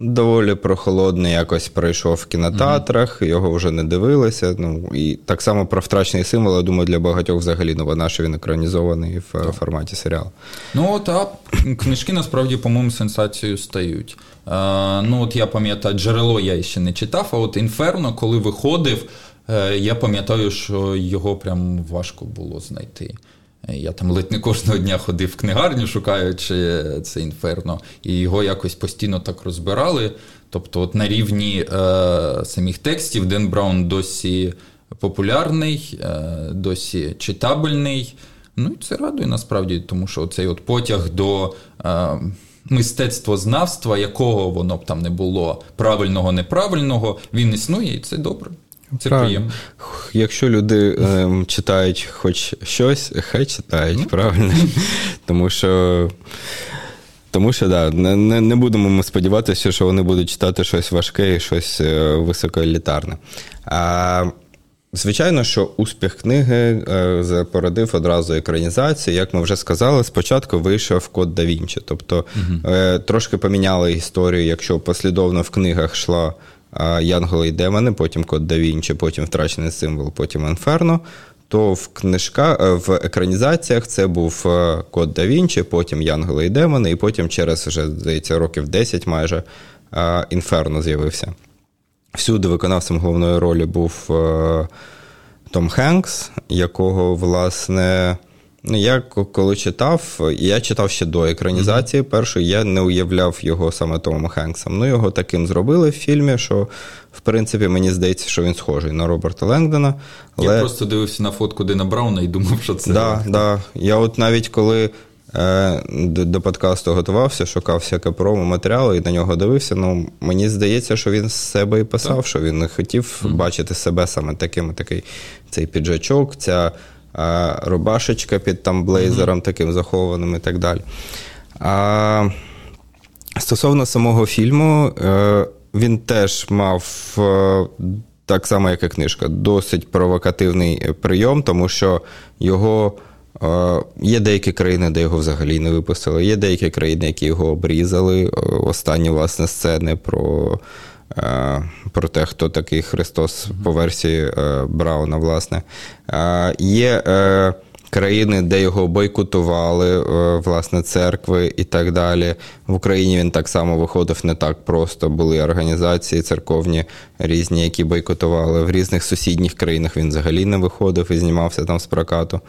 доволі прохолодний якось пройшов в кінотеатрах, mm-hmm. його вже не дивилися. Ну і так само про втрачений символ, я думаю, для багатьох взагалі новина, що він екранізований в так. форматі серіалу. Ну та книжки насправді, по-моєму, сенсацією стають. Е, ну от я пам'ятаю, джерело я ще не читав, а от інферно, коли виходив, е, я пам'ятаю, що його прям важко було знайти. Я там ледь не кожного дня ходив в книгарню, шукаючи це інферно, і його якось постійно так розбирали. Тобто, от на рівні е, самих текстів Ден Браун досі популярний, е, досі читабельний. Ну і це радує насправді, тому що цей от потяг до е, мистецтвознавства, якого воно б там не було правильного, неправильного, він існує, і це добре. Це приємно. Якщо люди е, читають хоч щось, хай читають, mm. правильно. Тому що. Тому що да, не не будемо ми сподіватися, що вони будуть читати щось важке і щось е, високоелітарне. А, Звичайно, що успіх книги е, породив одразу екранізацію. Як ми вже сказали, спочатку вийшов код да Вінчі. Тобто угу. е, трошки поміняли історію, якщо послідовно в книгах йшла Янголи і демони, потім Код да Вінчі, потім втрачений символ, потім Інферно. То в книжка е, в екранізаціях це був е, Код да потім Янголи і демони, і потім через вже, здається, років 10 майже Інферно з'явився. Всюди виконавцем головної ролі був е, Том Хенкс, якого, власне. Я коли читав, я читав ще до екранізації першої, я не уявляв його саме Томом Хенксом. Ну, його таким зробили в фільмі, що, в принципі, мені здається, що він схожий на Роберта Леңдона. Але... Я просто дивився на фотку Дина Брауна і думав, що це. Да, да. Я от навіть коли е, до, до подкасту готувався, шукав всяке промо матеріали і на нього дивився. Ну, мені здається, що він з себе і писав, так. що він не хотів mm-hmm. бачити себе саме таким, такий цей піджачок, ця рубашечка під там блейзером mm-hmm. таким захованим і так далі. А, Стосовно самого фільму, е, він теж мав. Е, так само, як і книжка, досить провокативний прийом, тому що його е, є деякі країни, де його взагалі не випустили. Є деякі країни, які його обрізали. Останні власне сцени про про те, хто такий Христос по версії е, Брауна, власне. Е, є країни, де його бойкотували, власне, церкви і так далі. В Україні він так само виходив не так просто. Були організації церковні різні, які бойкотували. В різних сусідніх країнах він взагалі не виходив і знімався там з прокату.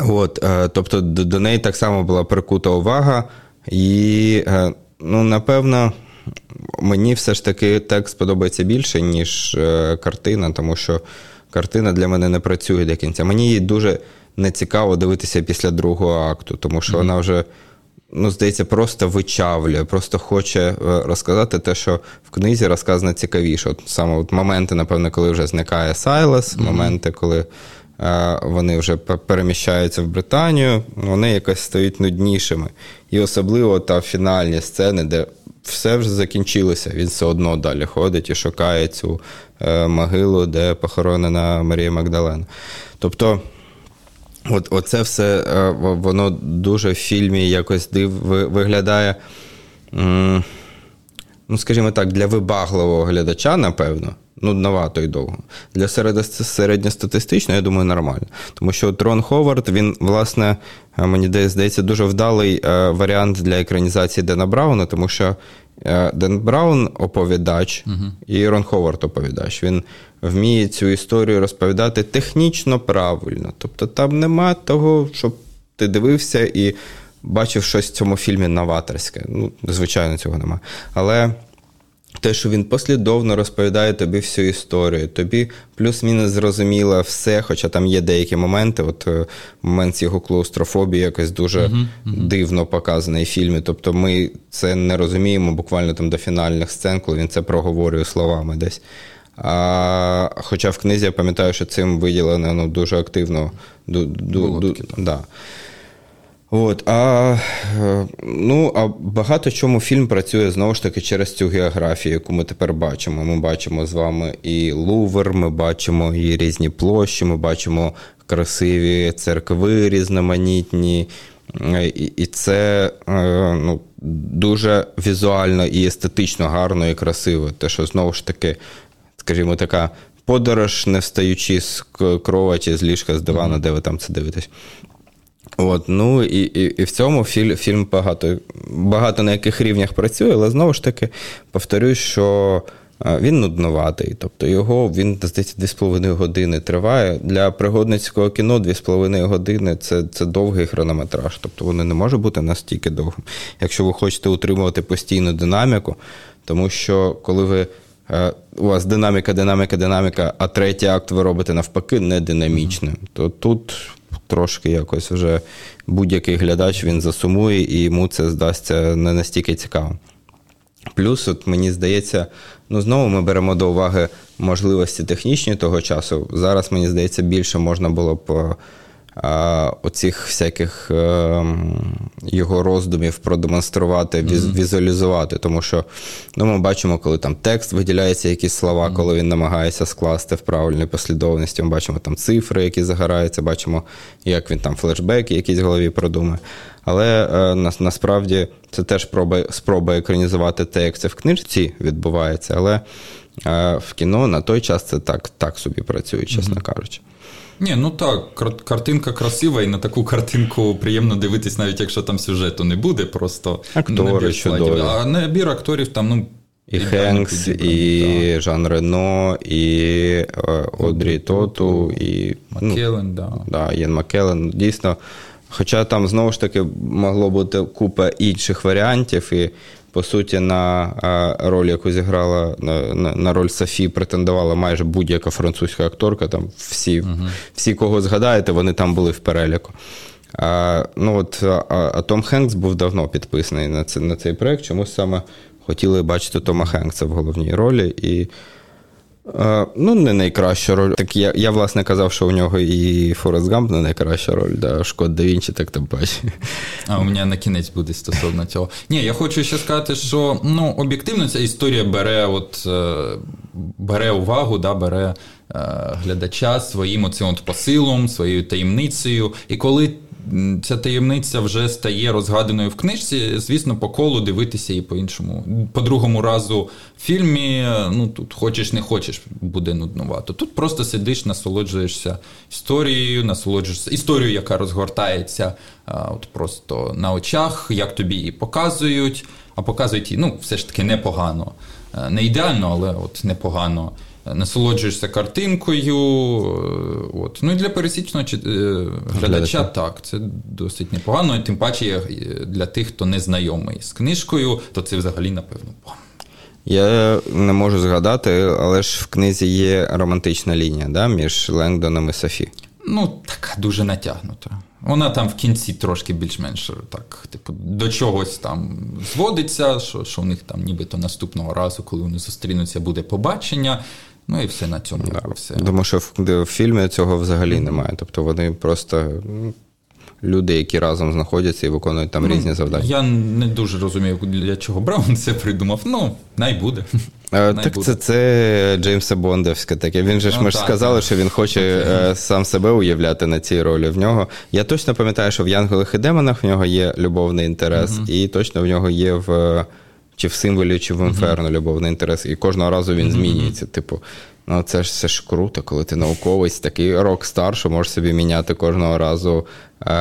От, Тобто до неї так само була прикута увага, і, ну, напевно мені все ж таки текст подобається більше, ніж е, картина, тому що картина для мене не працює до кінця. Мені її дуже не цікаво дивитися після другого акту, тому що mm-hmm. вона вже. Ну, здається, просто вичавлює, просто хоче е, розказати те, що в книзі розказано цікавіше. От Саме от моменти, напевно, коли вже зникає Сайлас, mm-hmm. моменти, коли е, вони вже переміщаються в Британію, вони якось стають нуднішими. І особливо та фінальні сцени, де все вже закінчилося. Він все одно далі ходить і шукає цю е, могилу, де похоронена Марія Магдалена. Тобто. От, Оце все е, воно дуже в фільмі якось див, виглядає, ну, скажімо так, для вибагливого глядача, напевно, нудновато і довго. Для середньостатистичного, я думаю, нормально. Тому що Трон Ховард, він, власне, е, мені здається, дуже вдалий е, варіант для екранізації Дена Брауна, тому що е, Ден Браун оповідач uh і Рон Ховард оповідач. Він вміє цю історію розповідати технічно правильно. Тобто там нема того, щоб ти дивився і бачив щось в цьому фільмі новаторське. Ну, звичайно, цього немає. Але те, що він послідовно розповідає тобі всю історію, тобі плюс-мінус зрозуміло все, хоча там є деякі моменти. От е, момент з його клаустрофобії якось дуже uh-huh, uh-huh. дивно показаний в фільмі. Тобто ми це не розуміємо буквально там до фінальних сцен, коли він це проговорює словами десь. А, Хоча в книзі я пам'ятаю, що цим виділено ну, дуже активно. Ду, ду, ду, да. От, а е, ну, а багато чому фільм працює знову ж таки через цю географію, яку ми тепер бачимо. Ми бачимо з вами і Лувр, ми бачимо і різні площі, ми бачимо красиві церкви різноманітні. І і це е, ну, дуже візуально і естетично гарно і красиво. Те, що знову ж таки, скажімо, така подорож, не встаючи з кроваті, з ліжка, з дивана, де ви там це дивитесь. От, ну І і, і в цьому фільм фільм багато багато на яких рівнях працює, але знову ж таки повторюсь, що він нудноватий. Тобто його він, здається, 2,5 години триває. Для пригодницького кіно 2,5 години це це довгий хронометраж. Тобто вони не може бути настільки довгим. Якщо ви хочете утримувати постійну динаміку, тому що коли ви. У вас динаміка, динаміка, динаміка, а третій акт ви робите навпаки не динамічним, то тут трошки якось вже будь-який глядач він засумує і йому це здасться не настільки цікаво. Плюс, от мені здається, ну знову ми беремо до уваги можливості технічні того часу. Зараз, мені здається, більше можна було б оцих всяких ем, його роздумів продемонструвати, візуалізувати. Тому що ну, ми бачимо, коли там текст виділяється, якісь слова, коли він намагається скласти в правильній послідовності. Ми бачимо там цифри, які загораються, бачимо, як він там флешбеки якісь в голові продумає. Але е, насправді це теж спроба, спроба екранізувати те, як це в книжці відбувається. Але е, в кіно на той час це так так собі працює, чесно mm-hmm. кажучи. Ні, ну так, картинка красива, і на таку картинку приємно дивитись, навіть якщо там сюжету не буде, просто Актори чудові. А набір акторів там, ну. І Хенкс, і да. Жан Рено, і е, Одрі Тоту, і. Маккелен, ну, да. Да, Єн Маккелен. Дійсно. Хоча там знову ж таки могло бути купа інших варіантів, і по суті, на роль, яку зіграла на, на, на роль Софі, претендувала майже будь-яка французька акторка. Там всі, uh всі, кого згадаєте, вони там були в переліку. А, ну от, а, а Том Хенкс був давно підписаний на це, на цей проект. Чомусь саме хотіли бачити Тома Хенкса в головній ролі. І Е, ну, не найкраща роль. Так я, я, власне, казав, що у нього і Форест Гамп не найкраща роль, да, Шкод да Вінчі, так тим паче. А у мене на кінець буде стосовно цього. Ні, я хочу ще сказати, що ну, об'єктивно ця історія бере от, е, бере увагу, да, бере е, глядача своїм оцим от посилом, своєю таємницею. І коли ця таємниця вже стає розгаданою в книжці, звісно, по колу дивитися і по-іншому. По другому разу в фільмі, ну тут хочеш, не хочеш, буде нуднувато. Тут просто сидиш, насолоджуєшся історією, насолоджуєшся історією, яка розгортається от просто на очах, як тобі її показують, а показують її ну, все ж таки непогано. Е, не ідеально, але от непогано насолоджуєшся картинкою. Е, от. Ну і для пересічного е, глядача так, це досить непогано, і тим паче для тих, хто не знайомий з книжкою, то це взагалі, напевно, бом. Я не можу згадати, але ж в книзі є романтична лінія да, між Лендоном і Софі. Ну, така дуже натягнута. Вона там в кінці трошки більш-менш так, типу, до чогось там зводиться, що що у них там нібито наступного разу, коли вони зустрінуться, буде побачення. Ну і все на цьому. Да. Все. Тому що в, в фільмі цього взагалі немає. Тобто вони просто. Люди, які разом знаходяться і виконують там ну, різні завдання. Я не дуже розумію, для чого Браун це придумав. Ну, най буде. Най так буде. це це Джеймса Бондовське таке. Він же ж ну, ми ж сказали, так. що він хоче okay. сам себе уявляти на цій ролі. В нього. Я точно пам'ятаю, що в Янголах і Демонах в нього є любовний інтерес, uh-huh. і точно в нього є в чи в символі, чи в інферно любовний інтерес. І кожного разу він змінюється. Типу, ну це ж це ж круто, коли ти науковець, такий рок стар, що можеш собі міняти кожного разу е,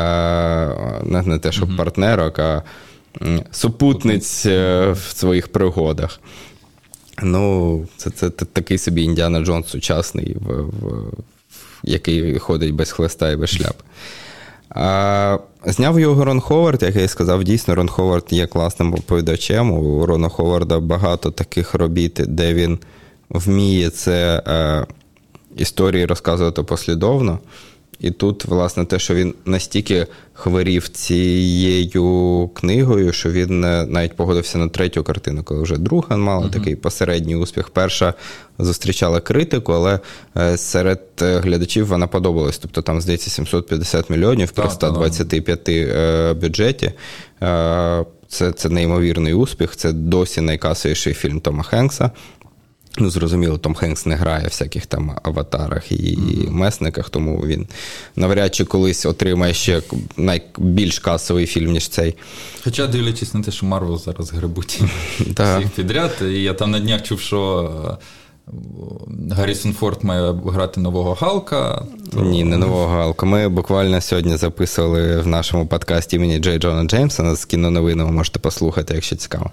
не, не те, що партнерок, а супутниць е, в своїх пригодах. Ну, це це, це такий собі Індіана Джонс сучасний, в, в, який ходить без хлеста і без шляпи. Зняв його Рон Ховард, як я сказав, дійсно, Рон Ховард є класним оповідачем. У Рона Ховарда багато таких робіт, де він вміє це е, історії розказувати послідовно. І тут, власне, те, що він настільки хворів цією книгою, що він е, навіть погодився на третю картину, коли вже друга мала uh-huh. такий посередній успіх. Перша зустрічала критику, але е, серед е, глядачів вона подобалась. Тобто там, здається, 750 мільйонів при 125 бюджеті. Це це неймовірний успіх. Це досі найкасовіший фільм Тома Хенкса. Ну, зрозуміло, Том Хенкс не грає в всяких там аватарах і mm-hmm. месниках, тому він навряд чи колись отримає ще найбільш касовий фільм, ніж цей. Хоча, дивлячись на те, що Марвел зараз гребуть всіх підряд, і я там на днях чув, що Гаррісон Форд має грати нового Галка. То... Ні, не нового Галка. Ми буквально сьогодні записували в нашому подкасті імені Джей Джона Джеймсона з кіноновинами, можете послухати, якщо цікаво.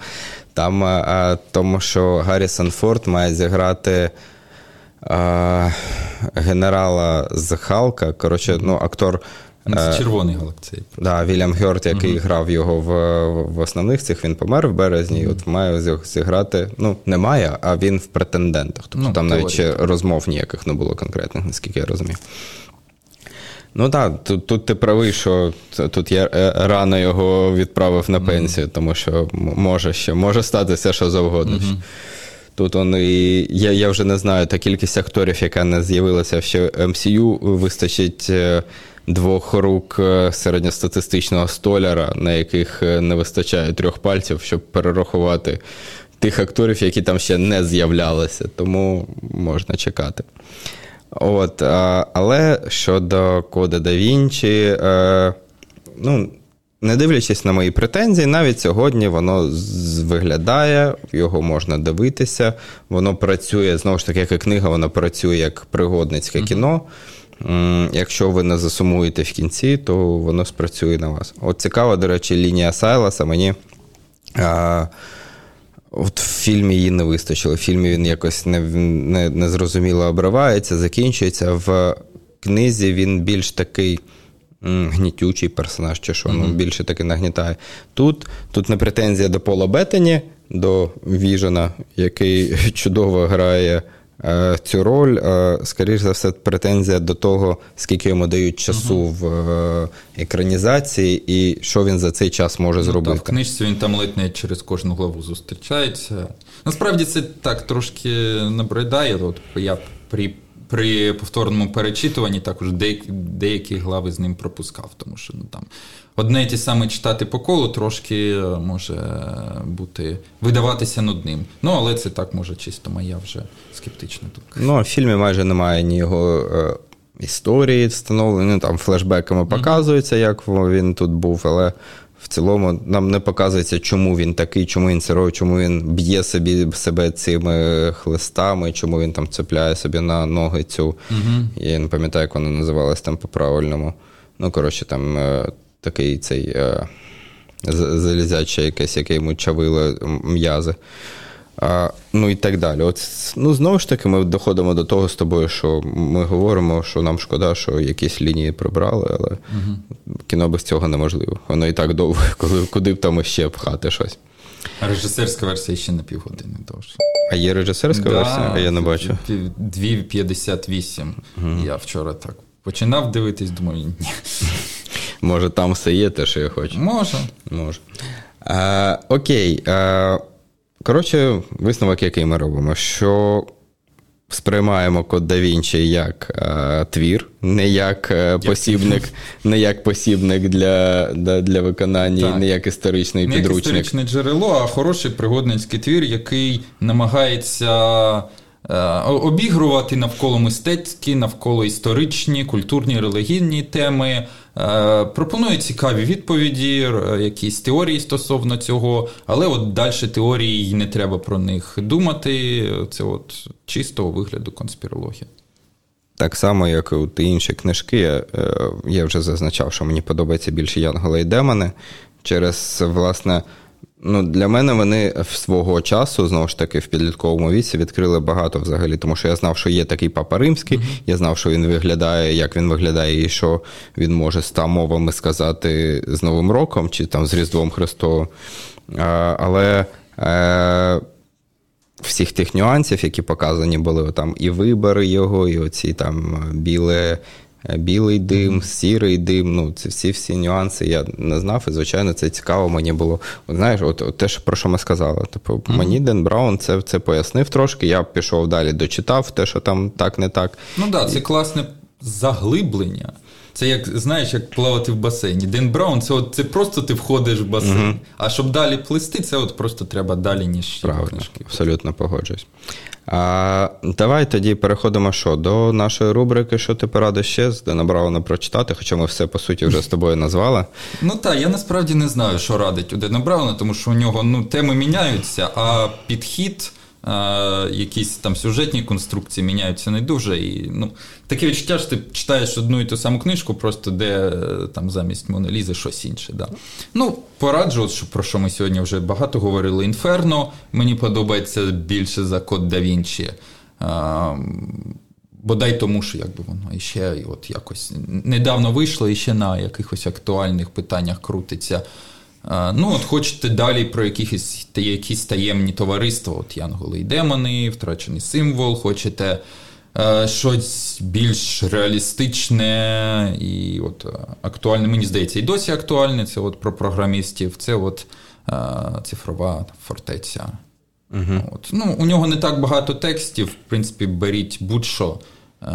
Там а, тому, що Гаррісон Форд має зіграти а, генерала з Халка. Коротше, ну, актор. Ну, це е, червоний галакцей. Да, Вільям Гьорт, який uh грав його в в основних цих, він помер в березні, uh і от має зіграти. Ну, немає, а він в претендентах. Тобто ну, там навіть ще розмов ніяких не було конкретних, наскільки я розумію. Ну так, тут тут ти правий, що тут я е, рано його відправив на пенсію, mm тому що може ще може статися що завгодно. Mm-hmm. Тут он і я я вже не знаю, та кількість акторів, яка не з'явилася ще в MCU, вистачить е, двох рук е, середньостатистичного столяра, на яких не вистачає трьох пальців, щоб перерахувати тих акторів, які там ще не з'являлися. Тому можна чекати. От, Але щодо кода да Вінчі, е, ну, не дивлячись на мої претензії, навіть сьогодні воно виглядає, його можна дивитися, воно працює, знову ж таки, як і книга, воно працює як пригодницьке кіно. Якщо ви не засумуєте в кінці, то воно спрацює на вас. От цікава, до речі, лінія Сайласа мені. От в фільмі її не вистачило. В фільмі він якось незрозуміло не, не обривається, закінчується. В книзі він більш такий гнітючий персонаж, чи що, mm-hmm. ну, більше таки нагнітає. Тут тут не претензія до Пола Беттені, до Віжена, який чудово грає цю роль, е, скоріш за все, претензія до того, скільки йому дають часу uh в е, екранізації, і що він за цей час може зробити. Ну, так, В книжці він там ледь не через кожну главу зустрічається. Насправді це так трошки набридає. От я при при повторному перечитуванні також деякі деякі глави з ним пропускав, тому що ну, там одне і ті саме читати по колу трошки е, може бути видаватися нудним. Ну, але це так може чисто моя вже скептична думка. Ну, в фільмі майже немає ні його. Е, історії встановлені, там флешбеками показується, як він тут був, але в цілому нам не показується, чому він такий, чому він це робить, чому він б'є собі себе цими хлистами, чому він там цепляє собі на ноги цю. Угу. Я не пам'ятаю, як вона називалась там по-правильному. Ну, коротше, там е, такий цей е, залізяче якесь, яке йому чавило м'язи. А, Ну і так далі. От, ну, Знову ж таки, ми доходимо до того з тобою, що ми говоримо, що нам шкода, що якісь лінії прибрали, але угу. кіно без цього неможливо. Воно і так довго, коли куди б там ще пхати щось. А режисерська версія ще на півгодини довше. А є режисерська да, версія? А я не бачу. 2,58. Угу. Я вчора так починав дивитись, думаю, ні. Може, там все є те, що я хочу. Може. Може. А, Окей. А, Коротше, висновок, який ми робимо, що сприймаємо код да Вінчі як а, твір, не як а, посібник, не як посібник для для, для виконання, так. не як історичний не підручник. Не як історичне джерело, а хороший пригодницький твір, який намагається. Обігрувати навколо мистецькі, навколо історичні, культурні, релігійні теми, Е, пропонує цікаві відповіді, якісь теорії стосовно цього, але от далі теорії не треба про них думати. Це от чистого вигляду конспірологія. Так само, як і інші книжки, е, я вже зазначав, що мені подобається більше Янгола і Демони через власне Ну, Для мене вони свого часу, знову ж таки, в підлітковому віці відкрили багато взагалі, тому що я знав, що є такий папа римський, mm-hmm. я знав, що він виглядає, як він виглядає, і що він може ста мовами сказати з Новим роком чи там з Різдвом Христовим. Але е, всіх тих нюансів, які показані були, там і вибори його, і оці там біле. Білий дим, сірий дим, ну це всі всі нюанси я не знав, і звичайно, це цікаво мені було. От, Знаєш, от, от те, про що ми сказали. Типу, mm-hmm. мені Ден Браун це це пояснив трошки. Я пішов далі, дочитав те, що там так, не так. Ну так, да, це класне заглиблення. Це як знаєш, як плавати в басейні. Ден Браун, це от, це просто ти входиш в басейн. uh А щоб далі плисти, це от просто треба далі, ніж Правильно, Абсолютно погоджуюсь. А, Давай тоді переходимо що, до нашої рубрики, що ти порадиш ще з Дена Брауна прочитати, хоча ми все по суті вже з тобою назвали. Ну так, я насправді не знаю, що радить у Дена Брауна, тому що у нього ну, теми міняються, а підхід якісь там сюжетні конструкції міняються не дуже. І, ну, Таке відчуття, що ти читаєш одну і ту саму книжку, просто де там замість Монолізи щось інше. Да. Ну, Пораджу, що, про що ми сьогодні вже багато говорили. Інферно мені подобається більше за Код да Вінчі. Бодай тому, що якби воно іще от якось недавно вийшло і ще на якихось актуальних питаннях крутиться. Ну, от Хочете далі про якісь якісь таємні товариства, от Янголи і демони, втрачений символ, хочете е, щось більш реалістичне і от актуальне, мені здається, і досі актуальне. Це от про програмістів, це от е, цифрова фортеця. Угу. От. Ну, У нього не так багато текстів, в принципі, беріть будь-що. Е,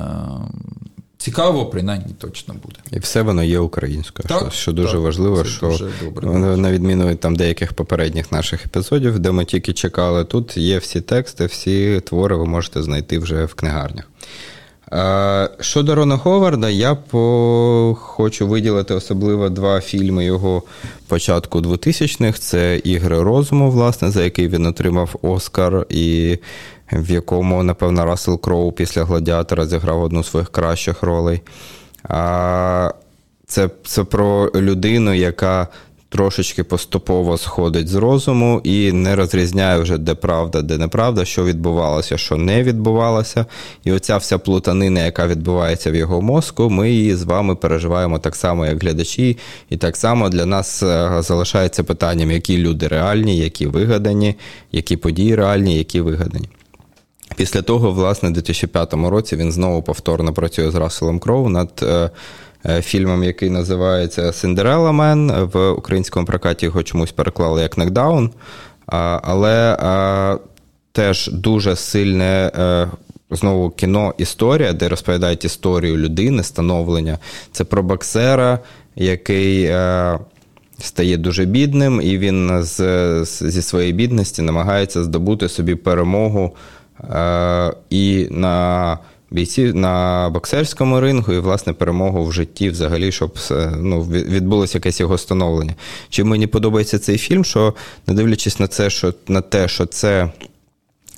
цікаво, принаймні точно буде. І все воно є українською, так, що що дуже так, важливо, що дуже добре, на відміну від там деяких попередніх наших епізодів, де ми тільки чекали, тут є всі тексти, всі твори ви можете знайти вже в книгарнях. Щодо Рона Ховарда, я по... хочу виділити особливо два фільми його початку 2000-х. Це Ігри розуму, власне, за який він отримав Оскар, і в якому, напевно, Рассел Кроу після гладіатора зіграв одну з своїх кращих ролей. Це, Це про людину, яка трошечки поступово сходить з розуму і не розрізняє вже, де правда, де неправда, що відбувалося, що не відбувалося. І оця вся плутанина, яка відбувається в його мозку, ми її з вами переживаємо так само, як глядачі. І так само для нас е, залишається питанням, які люди реальні, які вигадані, які події реальні, які вигадані. Після того, власне, у 2005 році він знову повторно працює з Расселом Кроу над е, Е, фільмом, який називається Синдерела Мен. В українському прокаті його чомусь переклали як Нокдаун. Але теж дуже сильне. Е, знову кіно історія, де розповідають історію людини, становлення. Це про боксера, який е, стає дуже бідним, і він з, зі своєї бідності намагається здобути собі перемогу е, і на бійців на боксерському рингу і, власне, перемогу в житті взагалі, щоб ну, відбулося якесь його становлення. Чи мені подобається цей фільм, що не дивлячись на це, що на те, що це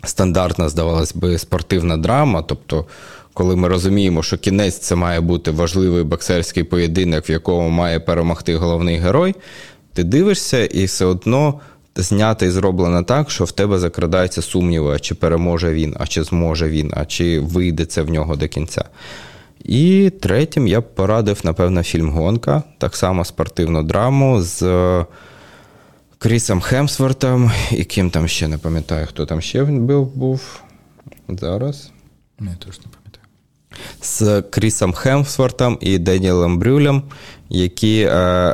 стандартна, здавалось би, спортивна драма, тобто. Коли ми розуміємо, що кінець це має бути важливий боксерський поєдинок, в якому має перемогти головний герой, ти дивишся і все одно знято і зроблено так, що в тебе закрадаються сумніви, чи переможе він, а чи зможе він, а чи вийде це в нього до кінця. І третім я б порадив, напевно, фільм Гонка, так само спортивну драму з е, Крісом Хемсвортом, і ким там ще не пам'ятаю, хто там ще був. був. Зараз. Не, теж не пам'ятаю. З Крісом Хемсвортом і Деніелем Брюлем які е,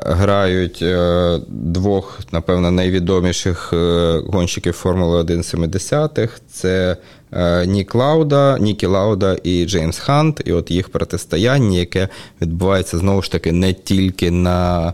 грають е, двох, напевно, найвідоміших е, гонщиків Формули 1 70-х. Це е, Нік Лауда, Нікі Лауда і Джеймс Хант. І от їх протистояння, яке відбувається знову ж таки не тільки на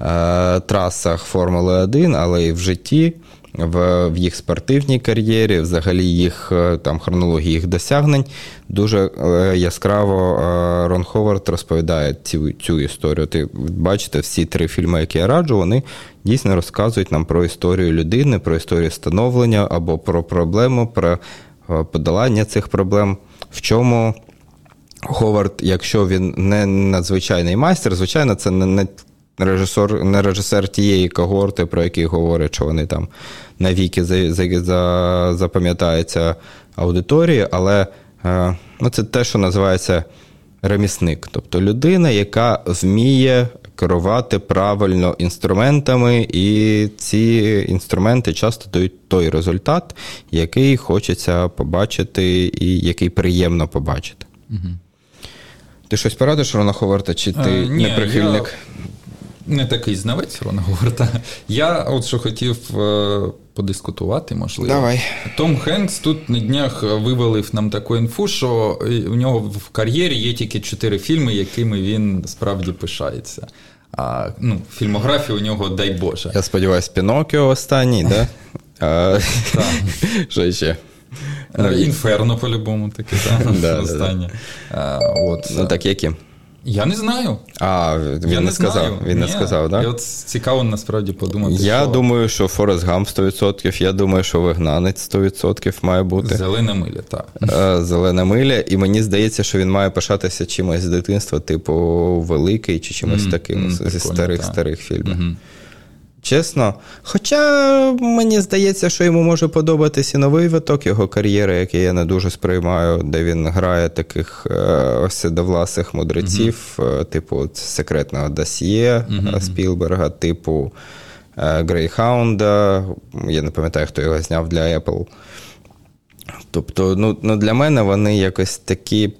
е, трасах Формули 1, але й в житті в в їх спортивній кар'єрі, взагалі їх е, там хронології їх досягнень. Дуже е, яскраво е, Рон Ховард розповідає цю цю історію. Ти бачите, всі три фільми, які я раджу, вони дійсно розказують нам про історію людини, про історію становлення або про проблему, про подолання цих проблем. В чому Ховард, якщо він не надзвичайний майстер, звичайно, це не режисер, не режисер тієї когорти, про які говорять, що вони там навіки за, за, за, запам'ятаються аудиторії, але е, ну, це те, що називається ремісник, тобто людина, яка вміє керувати правильно інструментами, і ці інструменти часто дають той результат, який хочеться побачити, і який приємно побачити. Угу. Ти щось порадиш Рона Ховарта, чи ти а, ні, не прихильник? Я не такий знавець Рона Говарта. Я от що хотів е, подискутувати, можливо. Давай. Том Хенкс тут на днях вивалив нам таку інфу, що у нього в кар'єрі є тільки чотири фільми, якими він справді пишається. А ну, фільмографія у нього, дай Боже. Я сподіваюся, Пінокіо останній, да? Що ще? Ну, Інферно, по-любому, таке, так? Останнє. Ну, так які? Я не знаю. А, він я не, не сказав. Знаю. Він Ні. не сказав, да? І от цікаво насправді подумати. Я що... думаю, що Форест Гамп 100%, я думаю, що вигнанець 100% має бути. Зелена миля, так. Зелена миля, і мені здається, що він має пишатися чимось з дитинства, типу великий чи чимось mm, таким mm, зі старих старих фільмів. Mm-hmm. Чесно. Хоча мені здається, що йому може подобатися і новий виток його кар'єри, який я не дуже сприймаю, де він грає таких е, седовласих мудреців, mm-hmm. типу секретного досьє mm-hmm. Спілберга, типу Грейхаунда. Я не пам'ятаю, хто його зняв для Apple. Тобто, ну, ну для мене вони якось такі.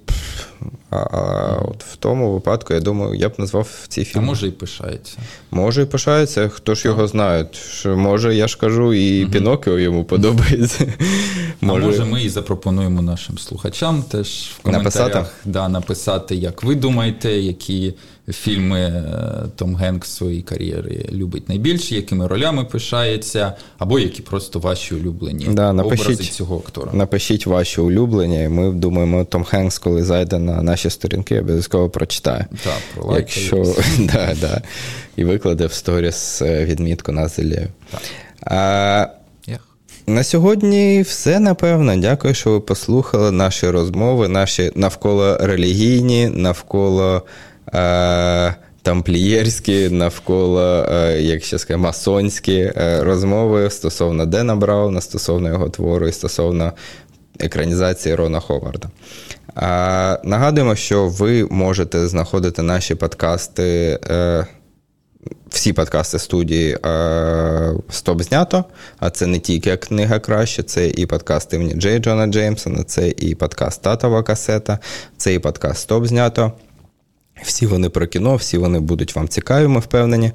А, а от в тому випадку, я думаю, я б назвав ці фільми. А може і пишається. Може і пишається, хто ж його знає. Що, Може, я ж кажу, і угу. Пінокіо йому подобається. Може... А може ми і запропонуємо нашим слухачам теж в коментарях написати? Да, написати, як ви думаєте, які фільми е, Том Генкс в своїй кар'єрі любить найбільше, якими ролями пишається, або які просто ваші улюблені да, напишіть, образи цього актора. Напишіть ваші улюблені, і ми думаємо, Том Генкс, коли зайде на наші сторінки, обов'язково прочитає. Так, про Якщо да, да, і викладе в сторіс е, відмітку на зелію. А, на сьогодні все напевно. Дякую, що ви послухали наші розмови, наші навколо релігійні, навколо тамплієрські, навколо, е, як ще сказати, масонські е, розмови стосовно Дена Брауна, стосовно його твору і стосовно екранізації Рона Ховарда. Е, нагадуємо, що ви можете знаходити наші подкасти. Е, всі подкасти студії е, Стоп знято, а це не тільки книга краще, це і подкаст імені Джей Джона Джеймсона, це і подкаст Татова касета, це і подкаст Стоп знято. Всі вони про кіно, всі вони будуть вам цікаві, ми впевнені.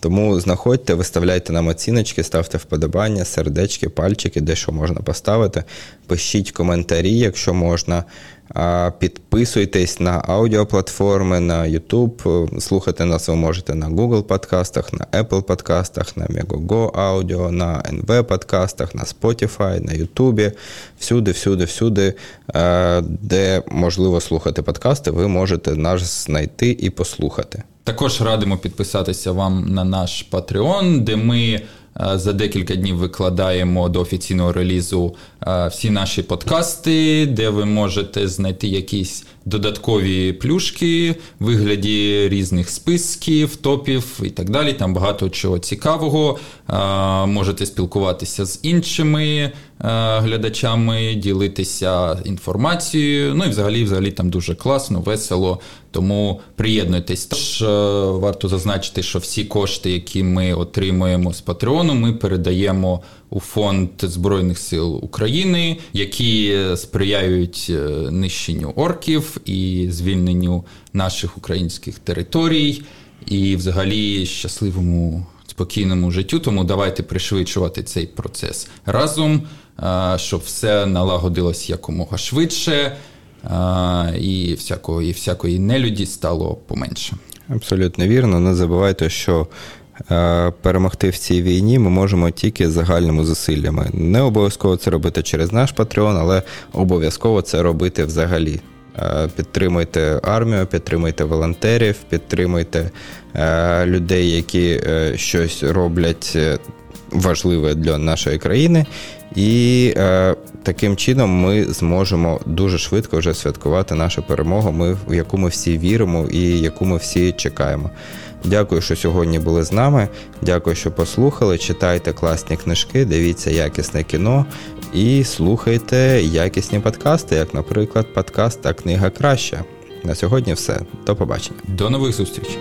Тому знаходьте, виставляйте нам оціночки, ставте вподобання, сердечки, пальчики, де що можна поставити. Пишіть коментарі, якщо можна. Підписуйтесь на аудіоплатформи, на YouTube. Слухати нас ви можете на Google подкастах, на Apple подкастах, на Megogo Audio, на NV подкастах, на Spotify, на YouTube. Всюди, всюди, всюди, де можливо слухати подкасти, ви можете нас знайти і послухати. Також радимо підписатися вам на наш Patreon, де ми. Е, за декілька днів викладаємо до офіційного релізу е, всі наші подкасти, де ви можете знайти якісь додаткові плюшки вигляді різних списків, топів і так далі. Там багато чого цікавого. Можете спілкуватися з іншими глядачами, ділитися інформацією. Ну і взагалі, взагалі там дуже класно, весело. Тому приєднуйтесь. Тож варто зазначити, що всі кошти, які ми отримуємо з Патреону, ми передаємо у фонд Збройних сил України, які сприяють е, нищенню орків і звільненню наших українських територій, і взагалі щасливому спокійному життю. Тому давайте пришвидшувати цей процес разом, е, щоб все налагодилось якомога швидше. Е, і всякої, і всякої нелюді стало поменше. Абсолютно вірно. Не забувайте, що Е, перемогти в цій війні ми можемо тільки загальними зусиллями. Не обов'язково це робити через наш Патреон, але обов'язково це робити взагалі. Е, підтримуйте армію, підтримуйте волонтерів, підтримуйте е, людей, які щось роблять важливе для нашої країни. І е, таким чином ми зможемо дуже швидко вже святкувати нашу перемогу, ми, в яку ми всі віримо і яку ми всі чекаємо. Дякую, що сьогодні були з нами. Дякую, що послухали. Читайте класні книжки, дивіться якісне кіно і слухайте якісні подкасти, як, наприклад, подкаст та книга краще. На сьогодні все. До побачення. До нових зустрічей.